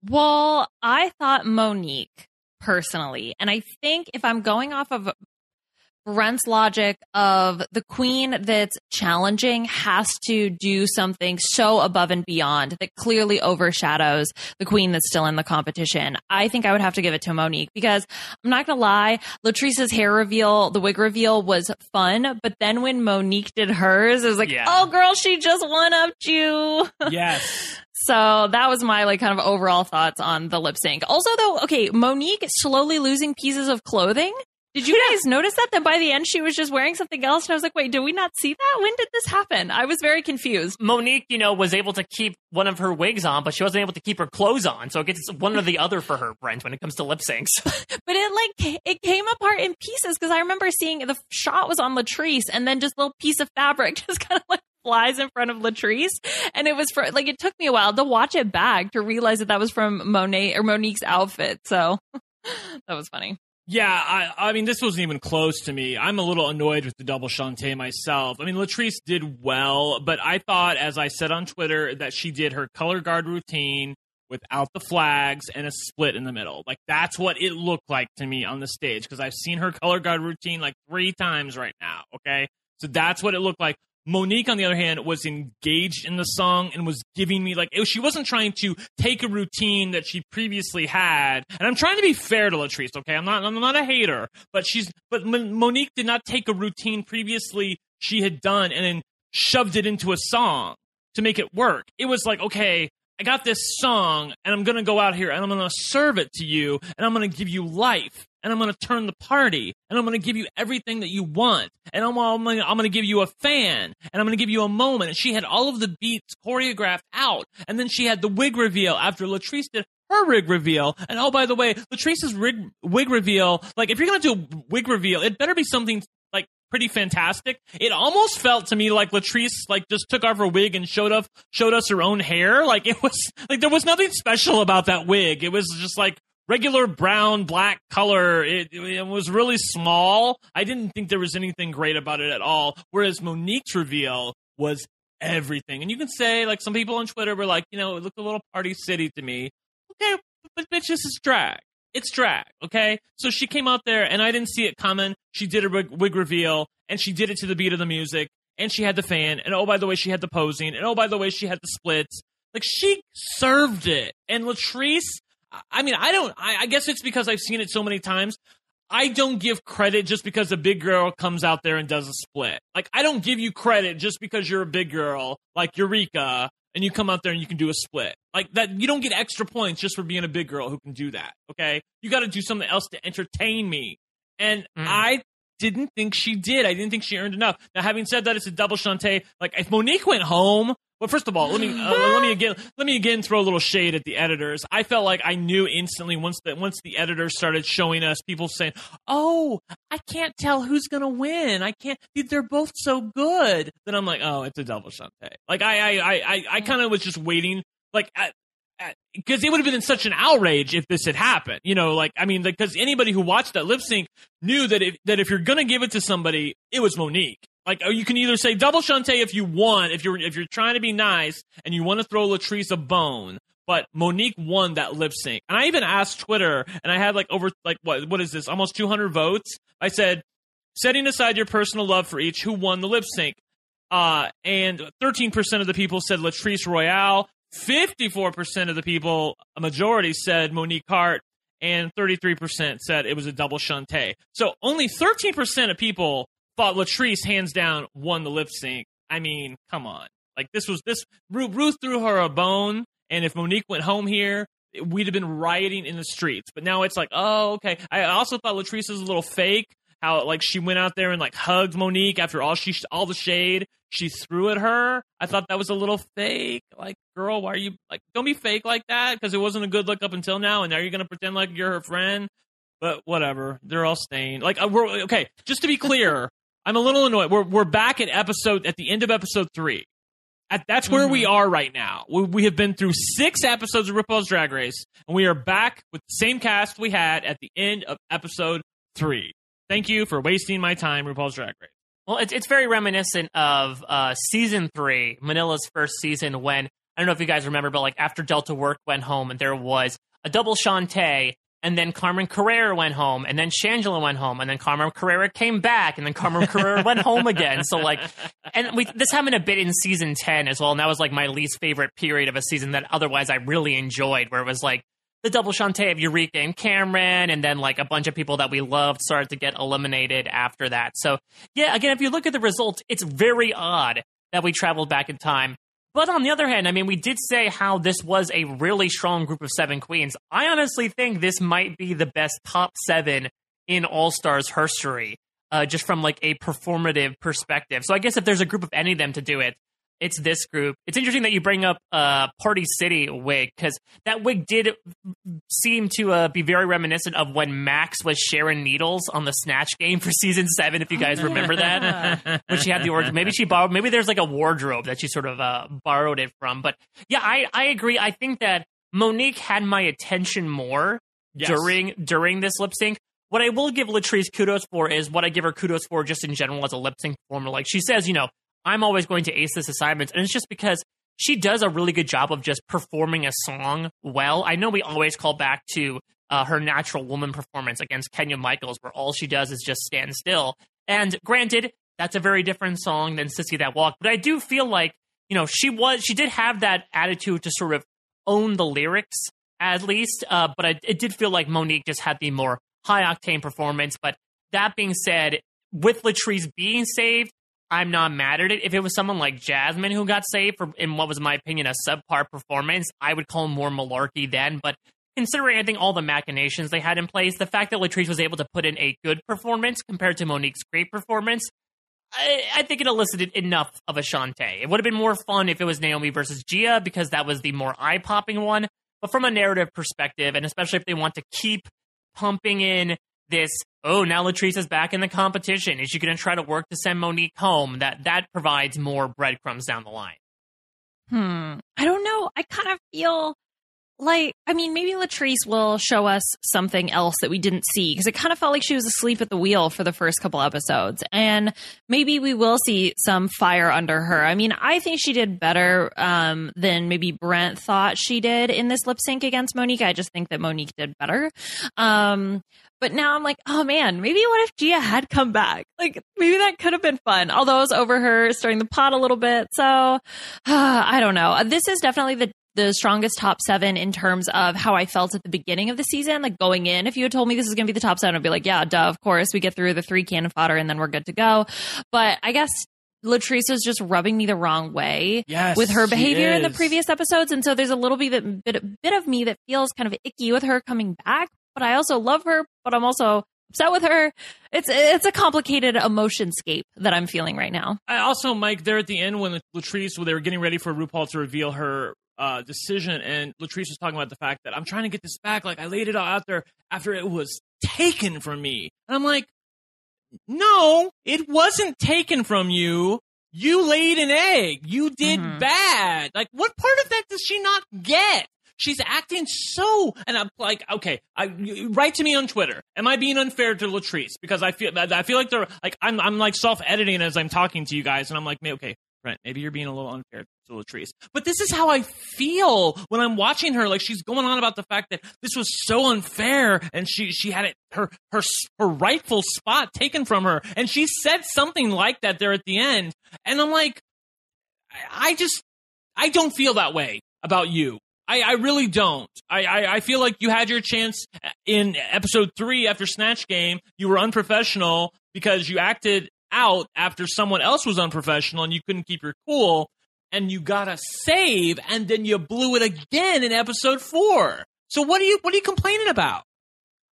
well, I thought Monique personally, and I think if I'm going off of Brent's logic of the queen that's challenging has to do something so above and beyond that clearly overshadows the queen that's still in the competition. I think I would have to give it to Monique because I'm not gonna lie, Latrice's hair reveal, the wig reveal was fun, but then when Monique did hers, it was like, Yeah. oh girl, she just one upped you. Yes. So that was my like kind of overall thoughts on the lip sync. Also though, okay, Monique slowly losing pieces of clothing. Did you guys notice that? Then by the end she was just wearing something else and I was like, wait, did we not see that? When did this happen? I was very confused. Monique, you know, was able to keep one of her wigs on, but she wasn't able to keep her clothes on. So it gets one or the other for her, Brent, when it comes to lip syncs. But it like it came apart in pieces because I remember seeing the shot was on Latrice and then just a little piece of fabric just kind of like flies in front of Latrice and it was for like it took me a while to watch it back to realize that that was from Monet or Monique's outfit. So that was funny. Yeah, I, I mean, this wasn't even close to me. I'm a little annoyed with the double Shantay myself. I mean, Latrice did well, but I thought, as I said on Twitter, that she did her color guard routine without the flags and a split in the middle. Like, that's what it looked like to me on the stage, because I've seen her color guard routine like three times right now, okay? So that's what it looked like. Monique, on the other hand, was engaged in the song and was giving me like she wasn't trying to take a routine that she previously had. And I'm trying to be fair to Latrice, okay? I'm not I'm not a hater, but she's but Monique did not take a routine previously she had done and then shoved it into a song to make it work. It was like, okay, I got this song and I'm to go out here and I'm to serve it to you and I'm to give you life and I'm going to turn the party and I'm going to give you everything that you want and I'm, I'm going to give you a fan and I'm going to give you a moment. And she had all of the beats choreographed out and then she had the wig reveal after Latrice did her wig reveal. And oh, by the way, Latrice's wig, wig reveal, like if you're going to do a wig reveal, it better be something like pretty fantastic. It almost felt to me like Latrice like just took off her wig and showed off showed us her own hair. Like it was like there was nothing special about that wig. It was just like regular brown black color. It, it was really small. I didn't think there was anything great about it at all. Whereas Monique's reveal was everything. And you can say like some people on Twitter were like, you know, it looked a little party city to me. Okay, but bitch, this is drag. It's drag, okay? So she came out there and I didn't see it coming. She did a wig, wig reveal and she did it to the beat of the music and she had the fan and oh by the way she had the posing and oh by the way she had the splits. Like she served it. And Latrice, I mean, I don't I, I guess it's because I've seen it so many times. I don't give credit just because a big girl comes out there and does a split. Like I don't give you credit just because you're a big girl like Eureka and you come out there and you can do a split. Like that you don't get extra points just for being a big girl who can do that. Okay? You got to do something else to entertain me. And mm. I didn't think she did. I didn't think she earned enough. Now, having said that, it's a double shantay. Like if Monique went home well, first of all, let me uh, let me again let me again throw a little shade at the editors. I felt like I knew instantly once that once the editors started showing us people saying, "Oh, I can't tell who's gonna win. I can't. They're both so good." Then I'm like, "Oh, it's a double shantay." Like I I I I, I kind of was just waiting, like because it would have been such an outrage if this had happened. You know, like I mean, because anybody who watched that lip sync knew that if that if you're gonna give it to somebody, it was Monique. Like oh, you can either say double shantay if you want, if you're if you're trying to be nice and you want to throw Latrice a bone. But Monique won that lip sync, and I even asked Twitter, and I had like over like what what is this? Almost 200 votes. I said, setting aside your personal love for each, who won the lip sync? Uh, and 13% of the people said Latrice Royale. 54% of the people, a majority, said Monique Heart, and 33% said it was a double shantay. So only 13% of people thought Latrice hands down won the lip sync. I mean, come on. Like this was this Ru threw her a bone, and if Monique went home here, we'd have been rioting in the streets. But now it's like, oh, okay. I also thought Latrice was a little fake. How like she went out there and like hugged Monique after all she all the shade she threw at her. I thought that was a little fake. Like, girl, why are you like? Don't be fake like that because it wasn't a good look up until now, and now you're gonna pretend like you're her friend. But whatever, they're all stained. Like, uh, we're okay. Just to be clear, I'm a little annoyed. We're we're back at episode at the end of episode three. At, that's where mm-hmm. we are right now. We, we, have been through six episodes of RuPaul's Drag Race, and we are back with the same cast we had at the end of episode three. Thank you for wasting my time, RuPaul's Drag Race. Well, it's it's very reminiscent of uh, season three, Manila's first season, when I don't know if you guys remember, but like after Delta Work went home, and there was a double Shantay and then Carmen Carrera went home, and then Shangela went home, and then Carmen Carrera came back, and then Carmen Carrera went home again. So like, and we this happened a bit in season ten as well, and that was like my least favorite period of a season that otherwise I really enjoyed, where it was like the double shantay of Eureka and Cameron, and then like a bunch of people that we loved started to get eliminated after that. So yeah, again, if you look at the results, it's very odd that we traveled back in time but on the other hand, I mean, we did say how this was a really strong group of seven queens. I honestly think this might be the best top seven in All Stars history, uh, just from like a performative perspective. So I guess if there's a group of any of them to do it, it's this group. It's interesting that you bring up uh, Party City wig because that wig did seem to uh, be very reminiscent of when Max was Sharon Needles on the Snatch game for season seven. If you guys remember that, when she had the origin, maybe she borrowed. Maybe there's like a wardrobe that she sort of uh, borrowed it from. But yeah, I I agree. I think that Monique had my attention more yes. during during this lip sync. What I will give Latrice kudos for is what I give her kudos for just in general as a lip sync performer. Like she says, you know, I'm always going to ace this assignment. And it's just because she does a really good job of just performing a song well. I know we always call back to uh, her natural woman performance against Kenya Michaels, where all she does is just stand still. And granted, that's a very different song than Sissy That Walk, but I do feel like, you know, she was, she did have that attitude to sort of own the lyrics at least. Uh, but I, it did feel like Monique just had the more high octane performance. But that being said, with Latrice being saved, I'm not mad at it. If it was someone like Jasmine who got saved for, in what was, my opinion, a subpar performance, I would call more malarkey then. But considering I think all the machinations they had in place, the fact that Latrice was able to put in a good performance compared to Monique's great performance, I, I think it elicited enough of a Shantay. It would have been more fun if it was Naomi versus Gia because that was the more eye popping one. But from a narrative perspective, and especially if they want to keep pumping in this oh now Latrice is back in the competition. Is she going to try to work to send Monique home? That that provides more breadcrumbs down the line. Hmm. I don't know. I kind of feel like I mean maybe Latrice will show us something else that we didn't see because it kind of felt like she was asleep at the wheel for the first couple episodes and maybe we will see some fire under her. I mean I think she did better um, than maybe Brent thought she did in this lip sync against Monique. I just think that Monique did better. Um, but now I'm like, oh man, maybe what if Gia had come back? Like maybe that could have been fun. Although I was over her stirring the pot a little bit. So uh, I don't know. This is definitely the the strongest top seven in terms of how I felt at the beginning of the season. Like going in, if you had told me this is going to be the top seven, I'd be like, yeah, duh, of course. We get through the three cannon fodder and then we're good to go. But I guess Latrice is just rubbing me the wrong way Yes, with her behavior in the previous episodes. And so there's a little bit, bit, bit of me that feels kind of icky with her coming back. But I also love her, but I'm also upset with her. It's it's a complicated emotionscape that I'm feeling right now. I also, Mike, there at the end when Latrice, when they were getting ready for RuPaul to reveal her uh, decision, and Latrice was talking about the fact that I'm trying to get this back. Like I laid it all out there after it was taken from me, and I'm like, no, it wasn't taken from you. You laid an egg. You did Mhm. bad. Like, what part of that does she not get? She's acting so, and I'm like, okay, I write to me on Twitter. Am I being unfair to Latrice? Because I feel, I feel like they're like, I'm, I'm like self editing as I'm talking to you guys, and I'm like, okay, Maybe you're being a little unfair to Latrice. But this is how I feel when I'm watching her. Like she's going on about the fact that this was so unfair, and she she had it her her her rightful spot taken from her, and she said something like that there at the end, and I'm like, I, I just I don't feel that way about you. I, I really don't. I, I, I feel like you had your chance in episode three after Snatch Game. You were unprofessional because you acted out after someone else was unprofessional and you couldn't keep your cool and you got a save and then you blew it again in episode four. So what are you what are you complaining about?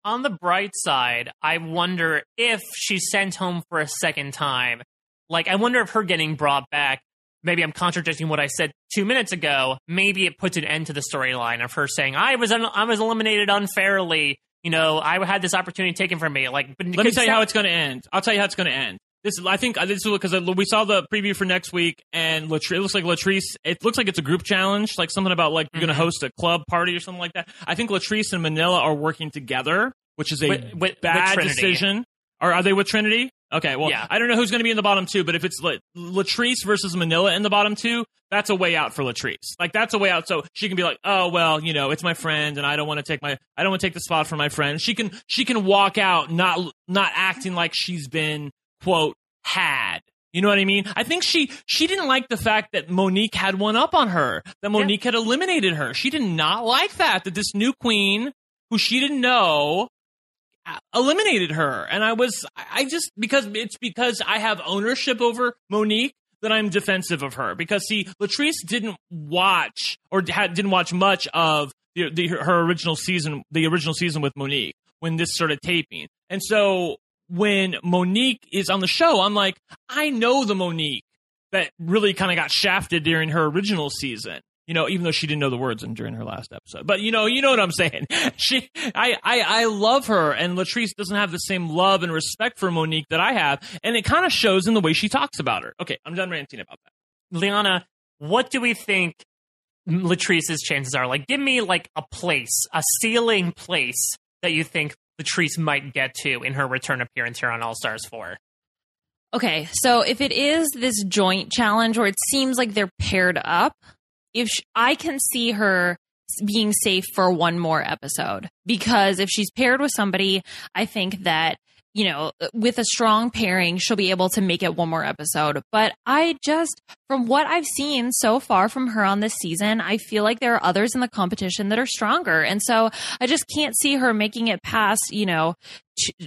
On the bright side, I wonder if she's sent home for a second time. Like, I wonder if her getting brought back. Maybe I'm contradicting what I said two minutes ago. Maybe it puts an end to the storyline of her saying, "I was un- I was eliminated unfairly." You know, I had this opportunity taken from me. Like, but Let me tell you how it's going to end. I'll tell you how it's going to end. This is, I think, uh, this is because we saw the preview for next week, and Latrice, it looks like Latrice. It looks like it's a group challenge, like something about like you're going to host a club party or something like that. I think Latrice and Manila are working together, which is a With- with- with bad Trinity. decision. Or are they with Trinity? Okay, well, Yeah. I don't know who's going to be in the bottom two, but if it's La- Latrice versus Manila in the bottom two, that's a way out for Latrice. Like that's a way out, so she can be like, "Oh well, you know, it's my friend, and I don't want to take my, I don't want to take the spot from my friend." She can, she can walk out, not, not acting like she's been quote had. You know what I mean? I think she she didn't like the fact that Monique had one up on her, that Monique had eliminated her. She did not like that that this new queen who she didn't know uh, eliminated her and i was i I just because it's because i have ownership over monique that i'm defensive of her because see latrice didn't watch or had, didn't watch much of the, the, her original season the original season with monique when this started taping and so when monique is on the show i'm like i know the monique that really kind of got shafted during her original season. You know, even though she didn't know the words during her last episode. But you know, you know what I'm saying. She, I, I, I love her, and Latrice doesn't have the same love and respect for Monique that I have, and it kind of shows in the way she talks about her. Okay, I'm done ranting about that. Liana, what do we think Latrice's chances are? Like, give me like a place, a ceiling place that you think Latrice might get to in her return appearance here on All Stars 4. Okay, so if it is this joint challenge where it seems like they're paired up, if sh- I can see her being safe for one more episode because if she's paired with somebody, I think that you know, with a strong pairing, she'll be able to make it one more episode. But I just, from what I've seen so far from her on this season, I feel like there are others in the competition that are stronger. And so I just can't see her making it past, you know,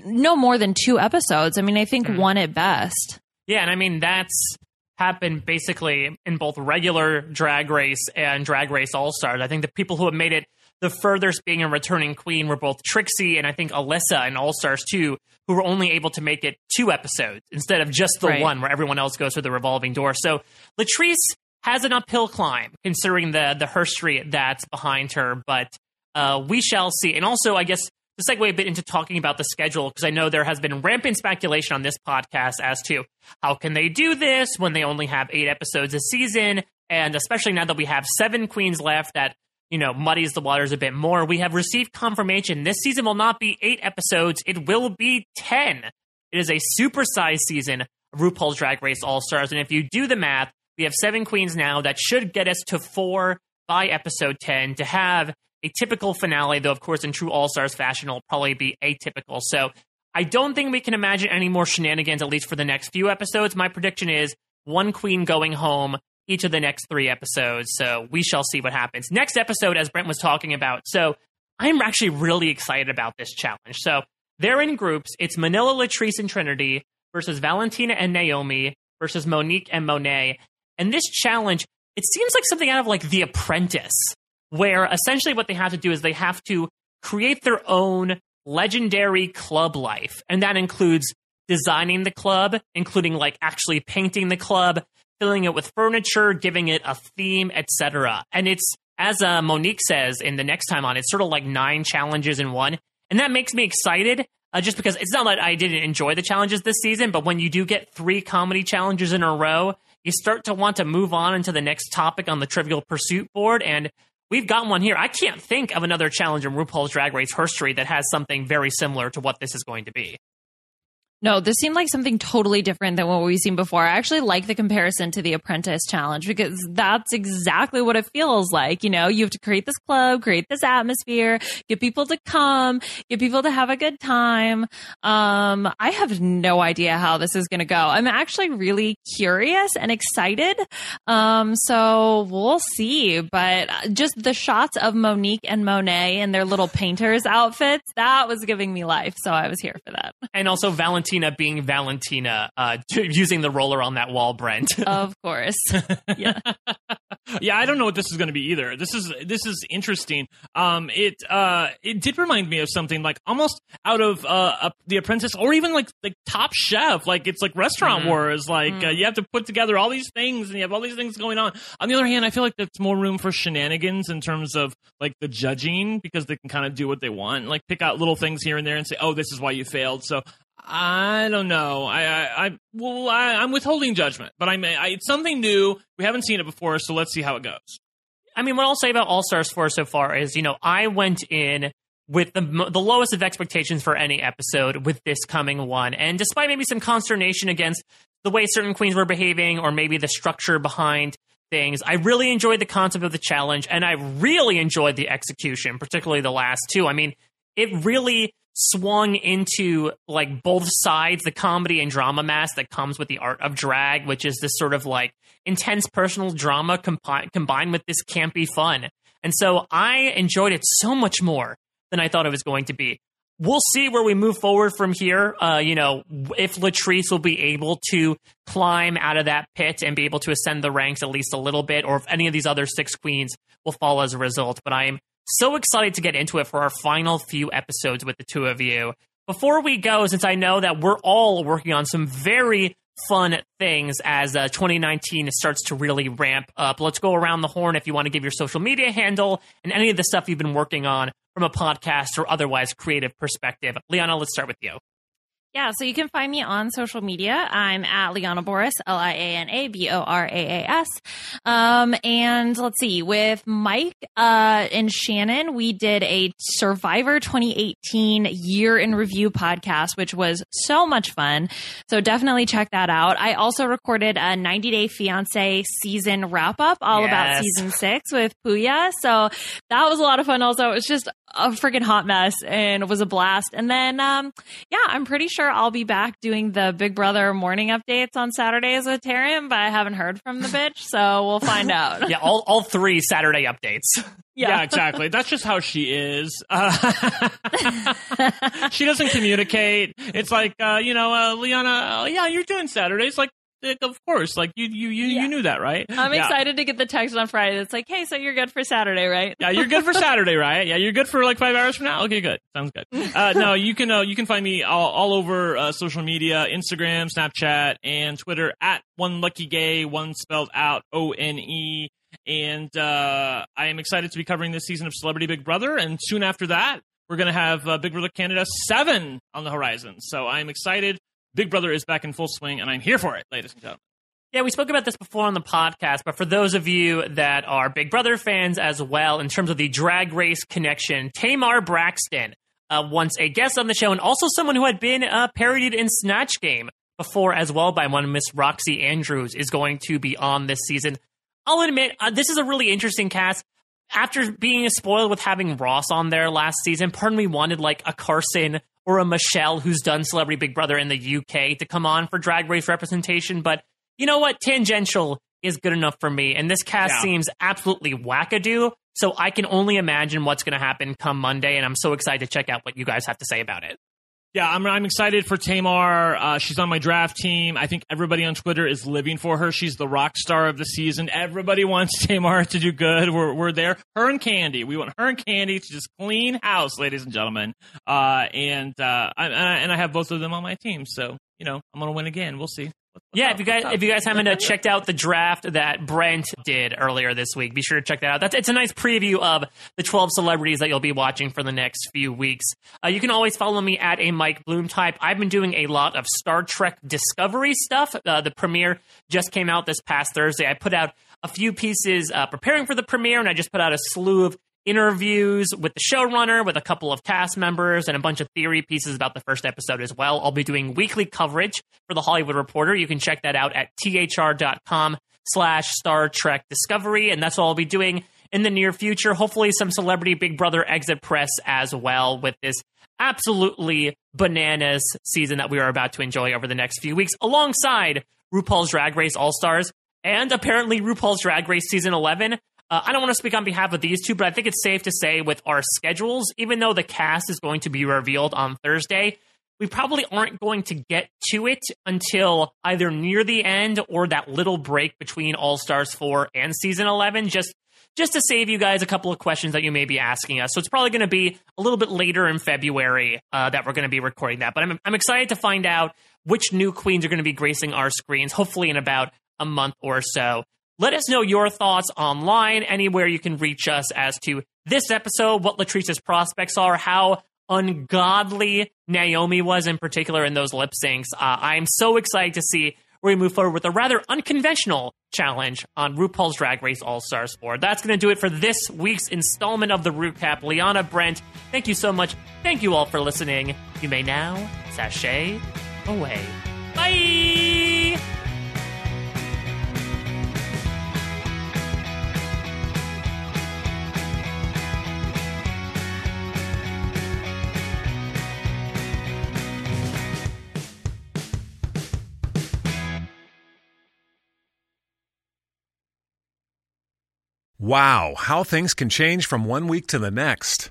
no more than two episodes. I mean, I think Hmm. one at best. Yeah, and I mean that's happened basically in both regular Drag Race and Drag Race All Stars. I think the people who have made it the furthest being a returning queen were both Trixie and I think Alyssa in All Stars 2, who were only able to make it two episodes instead of just the Right. one where everyone else goes through the revolving door. So Latrice has an uphill climb considering the the history that's behind her, but uh, we shall see. And also, I guess to segue a bit into talking about the schedule, because I know there has been rampant speculation on this podcast as to how can they do this when they only have eight episodes a season, and especially now that we have seven queens left, that you know muddies the waters a bit more. We have received confirmation this season will not be eight episodes; it will be ten. It is a supersized season of RuPaul's Drag Race All Stars, and if you do the math, we have seven queens now. That should get us to four by episode ten to have a typical finale, though, of course, in true All Stars fashion, it'll probably be atypical. So I don't think we can imagine any more shenanigans, at least for the next few episodes. My prediction is one queen going home each of the next three episodes. So we shall see what happens. Next episode, as Brent was talking about. So I'm actually really excited about this challenge. So they're in groups. It's Manila, Latrice, and Trinity versus Valentina and Naomi versus Monique and Monet. And this challenge, it seems like something out of like The Apprentice where essentially what they have to do is they have to create their own legendary club life. And that includes designing the club, including like actually painting the club, filling it with furniture, giving it a theme, etc. And it's as uh, Monique says in the next time on, it's sort of like nine challenges in one, and that makes me excited. Uh, just because it's not that I didn't enjoy the challenges this season, but when you do get three comedy challenges in a row, you start to want to move on into the next topic on the Trivial Pursuit board. And we've got one here. I can't think of another challenge in RuPaul's Drag Race history that has something very similar to what this is going to be. No, this seemed like something totally different than what we've seen before. I actually like the comparison to the Apprentice Challenge because that's exactly what it feels like. You know, you have to create this club, create this atmosphere, get people to come, get people to have a good time. Um, I have no idea how this is going to go. I'm actually really curious and excited. Um, so we'll see. But just the shots of Monique and Monet in their little painters outfits, that was giving me life. So I was here for that. And also Valentine Valentina being Valentina, uh, using the roller on that wall, Brent. of course. Yeah. yeah, I don't know what this is going to be either. This is this is interesting. Um, it uh, it did remind me of something like almost out of uh, The Apprentice, or even like like Top Chef. Like it's like Restaurant mm-hmm. Wars. Like mm-hmm. uh, you have to put together all these things, and you have all these things going on. On the other hand, I feel like there's more room for shenanigans in terms of like the judging because they can kind of do what they want, like pick out little things here and there and say, "Oh, this is why you failed." So I don't know. I, I, I well, I, am withholding judgment, but I may. I, it's something new. We haven't seen it before, so let's see how it goes. I mean, what I'll say about All Stars 4 so far is, you know, I went in with the the lowest of expectations for any episode with this coming one, and despite maybe some consternation against the way certain queens were behaving, or maybe the structure behind things, I really enjoyed the concept of the challenge, and I really enjoyed the execution, particularly the last two. I mean, it really swung into like both sides the comedy and drama mask that comes with the art of drag which is this sort of like intense personal drama compi- combined with this campy fun. And so i enjoyed it so much more than i thought it was going to be. We'll see where we move forward from here. Uh, you know if latrice will be able to climb out of that pit and be able to ascend the ranks at least a little bit or if any of these other six queens will fall as a result. But i'm so excited to get into it for our final few episodes with the two of you. Before we go, since I know that we're all working on some very fun things as uh, 2019 starts to really ramp up, let's go around the horn if you want to give your social media handle and any of the stuff you've been working on from a podcast or otherwise creative perspective. Liana, let's start with you. Yeah, so you can find me on social media. I'm at Liana Boraas, L I A N A B O R A A S. Um, and let's see, with Mike uh, and Shannon, we did a Survivor 2018 year in review podcast, which was so much fun. So definitely check that out. I also recorded a 90 Day Fiance season wrap up all yes. about season six with Puya. So that was a lot of fun. Also, it was just a freaking hot mess and it was a blast. And then, um, yeah, I'm pretty sure I'll be back doing the Big Brother morning updates on Saturdays with Taryn, but I haven't heard from the bitch, so we'll find out. yeah, all, all three Saturday updates. Yeah. yeah. exactly. That's just how she is. Uh, she doesn't communicate. It's like, uh, you know, uh, Liana, oh, yeah, you're doing Saturdays. Like, of course, like you you you, yeah. you knew that, right? I'm yeah. excited to get the text on Friday. It's like, hey, so you're good for Saturday, right? Yeah, you're good for Saturday, right? Yeah, you're good for like five hours from now. Okay, good, sounds good. Uh, no, you can uh, you can find me all, all over uh, social media, Instagram, Snapchat, and Twitter at one lucky gay, one spelled out O N E. And uh, I am excited to be covering this season of Celebrity Big Brother, and soon after that, we're going to have uh, Big Brother Canada 7 on the horizon. So I'm excited. Big Brother is back in full swing, and I'm here for it, ladies and gentlemen. Yeah, we spoke about this before on the podcast, but for those of you that are Big Brother fans as well, in terms of the drag race connection, Tamar Braxton, uh, once a guest on the show, and also someone who had been uh, parodied in Snatch Game before as well by one Miss Roxxxy Andrews, is going to be on this season. I'll admit, uh, this is a really interesting cast. After being spoiled with having Ross on there last season, pardon me wanted like a Carson or a Michelle who's done Celebrity Big Brother in the UK to come on for drag race representation, but you know what? Tangential is good enough for me. And this cast yeah. seems absolutely wackadoo. So I can only imagine what's going to happen come Monday. And I'm so excited to check out what you guys have to say about it. Yeah, I'm, I'm excited for Tamar. Uh, she's on my draft team. I think everybody on Twitter is living for her. She's the rock star of the season. Everybody wants Tamar to do good. We're, we're there. Her and Candy. We want her and Candy to just clean house, ladies and gentlemen. Uh, and, uh, I, and I have both of them on my team. So, you know, I'm going to win again. We'll see yeah, if you guys if you guys haven't uh, checked out the draft that Brent did earlier this week, be sure to check that out. That's it's a nice preview of the 12 celebrities that you'll be watching for the next few weeks. Uh, you can always follow me at a Mike Bloom type. I've been doing a lot of Star Trek Discovery stuff. Uh, the premiere just came out this past Thursday. I put out a few pieces uh, preparing for the premiere, and I just put out a slew of interviews with the showrunner, with a couple of cast members, and a bunch of theory pieces about the first episode as well. I'll be doing weekly coverage for the Hollywood Reporter. You can check that out at thr.com slash Star Trek Discovery, and that's all I'll be doing in the near future. Hopefully, some celebrity Big Brother exit press as well with this absolutely bananas season that we are about to enjoy over the next few weeks, alongside RuPaul's Drag Race All Stars and apparently RuPaul's Drag Race Season 11. Uh, I don't want to speak on behalf of these two, but I think it's safe to say with our schedules, even though the cast is going to be revealed on Thursday, we probably aren't going to get to it until either near the end or that little break between All Stars 4 and season 11, just just to save you guys a couple of questions that you may be asking us. So it's probably going to be a little bit later in February uh, that we're going to be recording that. But I'm, I'm excited to find out which new queens are going to be gracing our screens, hopefully in about a month or so. Let us know your thoughts online, anywhere you can reach us as to this episode, what Latrice's prospects are, how ungodly Naomi was in particular in those lip syncs. Uh, I'm so excited to see where we move forward with a rather unconventional challenge on RuPaul's Drag Race All Stars 4. That's going to do it for this week's installment of the Recap. Liana Brent, thank you so much. Thank you all for listening. You may now sashay away. Bye! Wow, how things can change from one week to the next.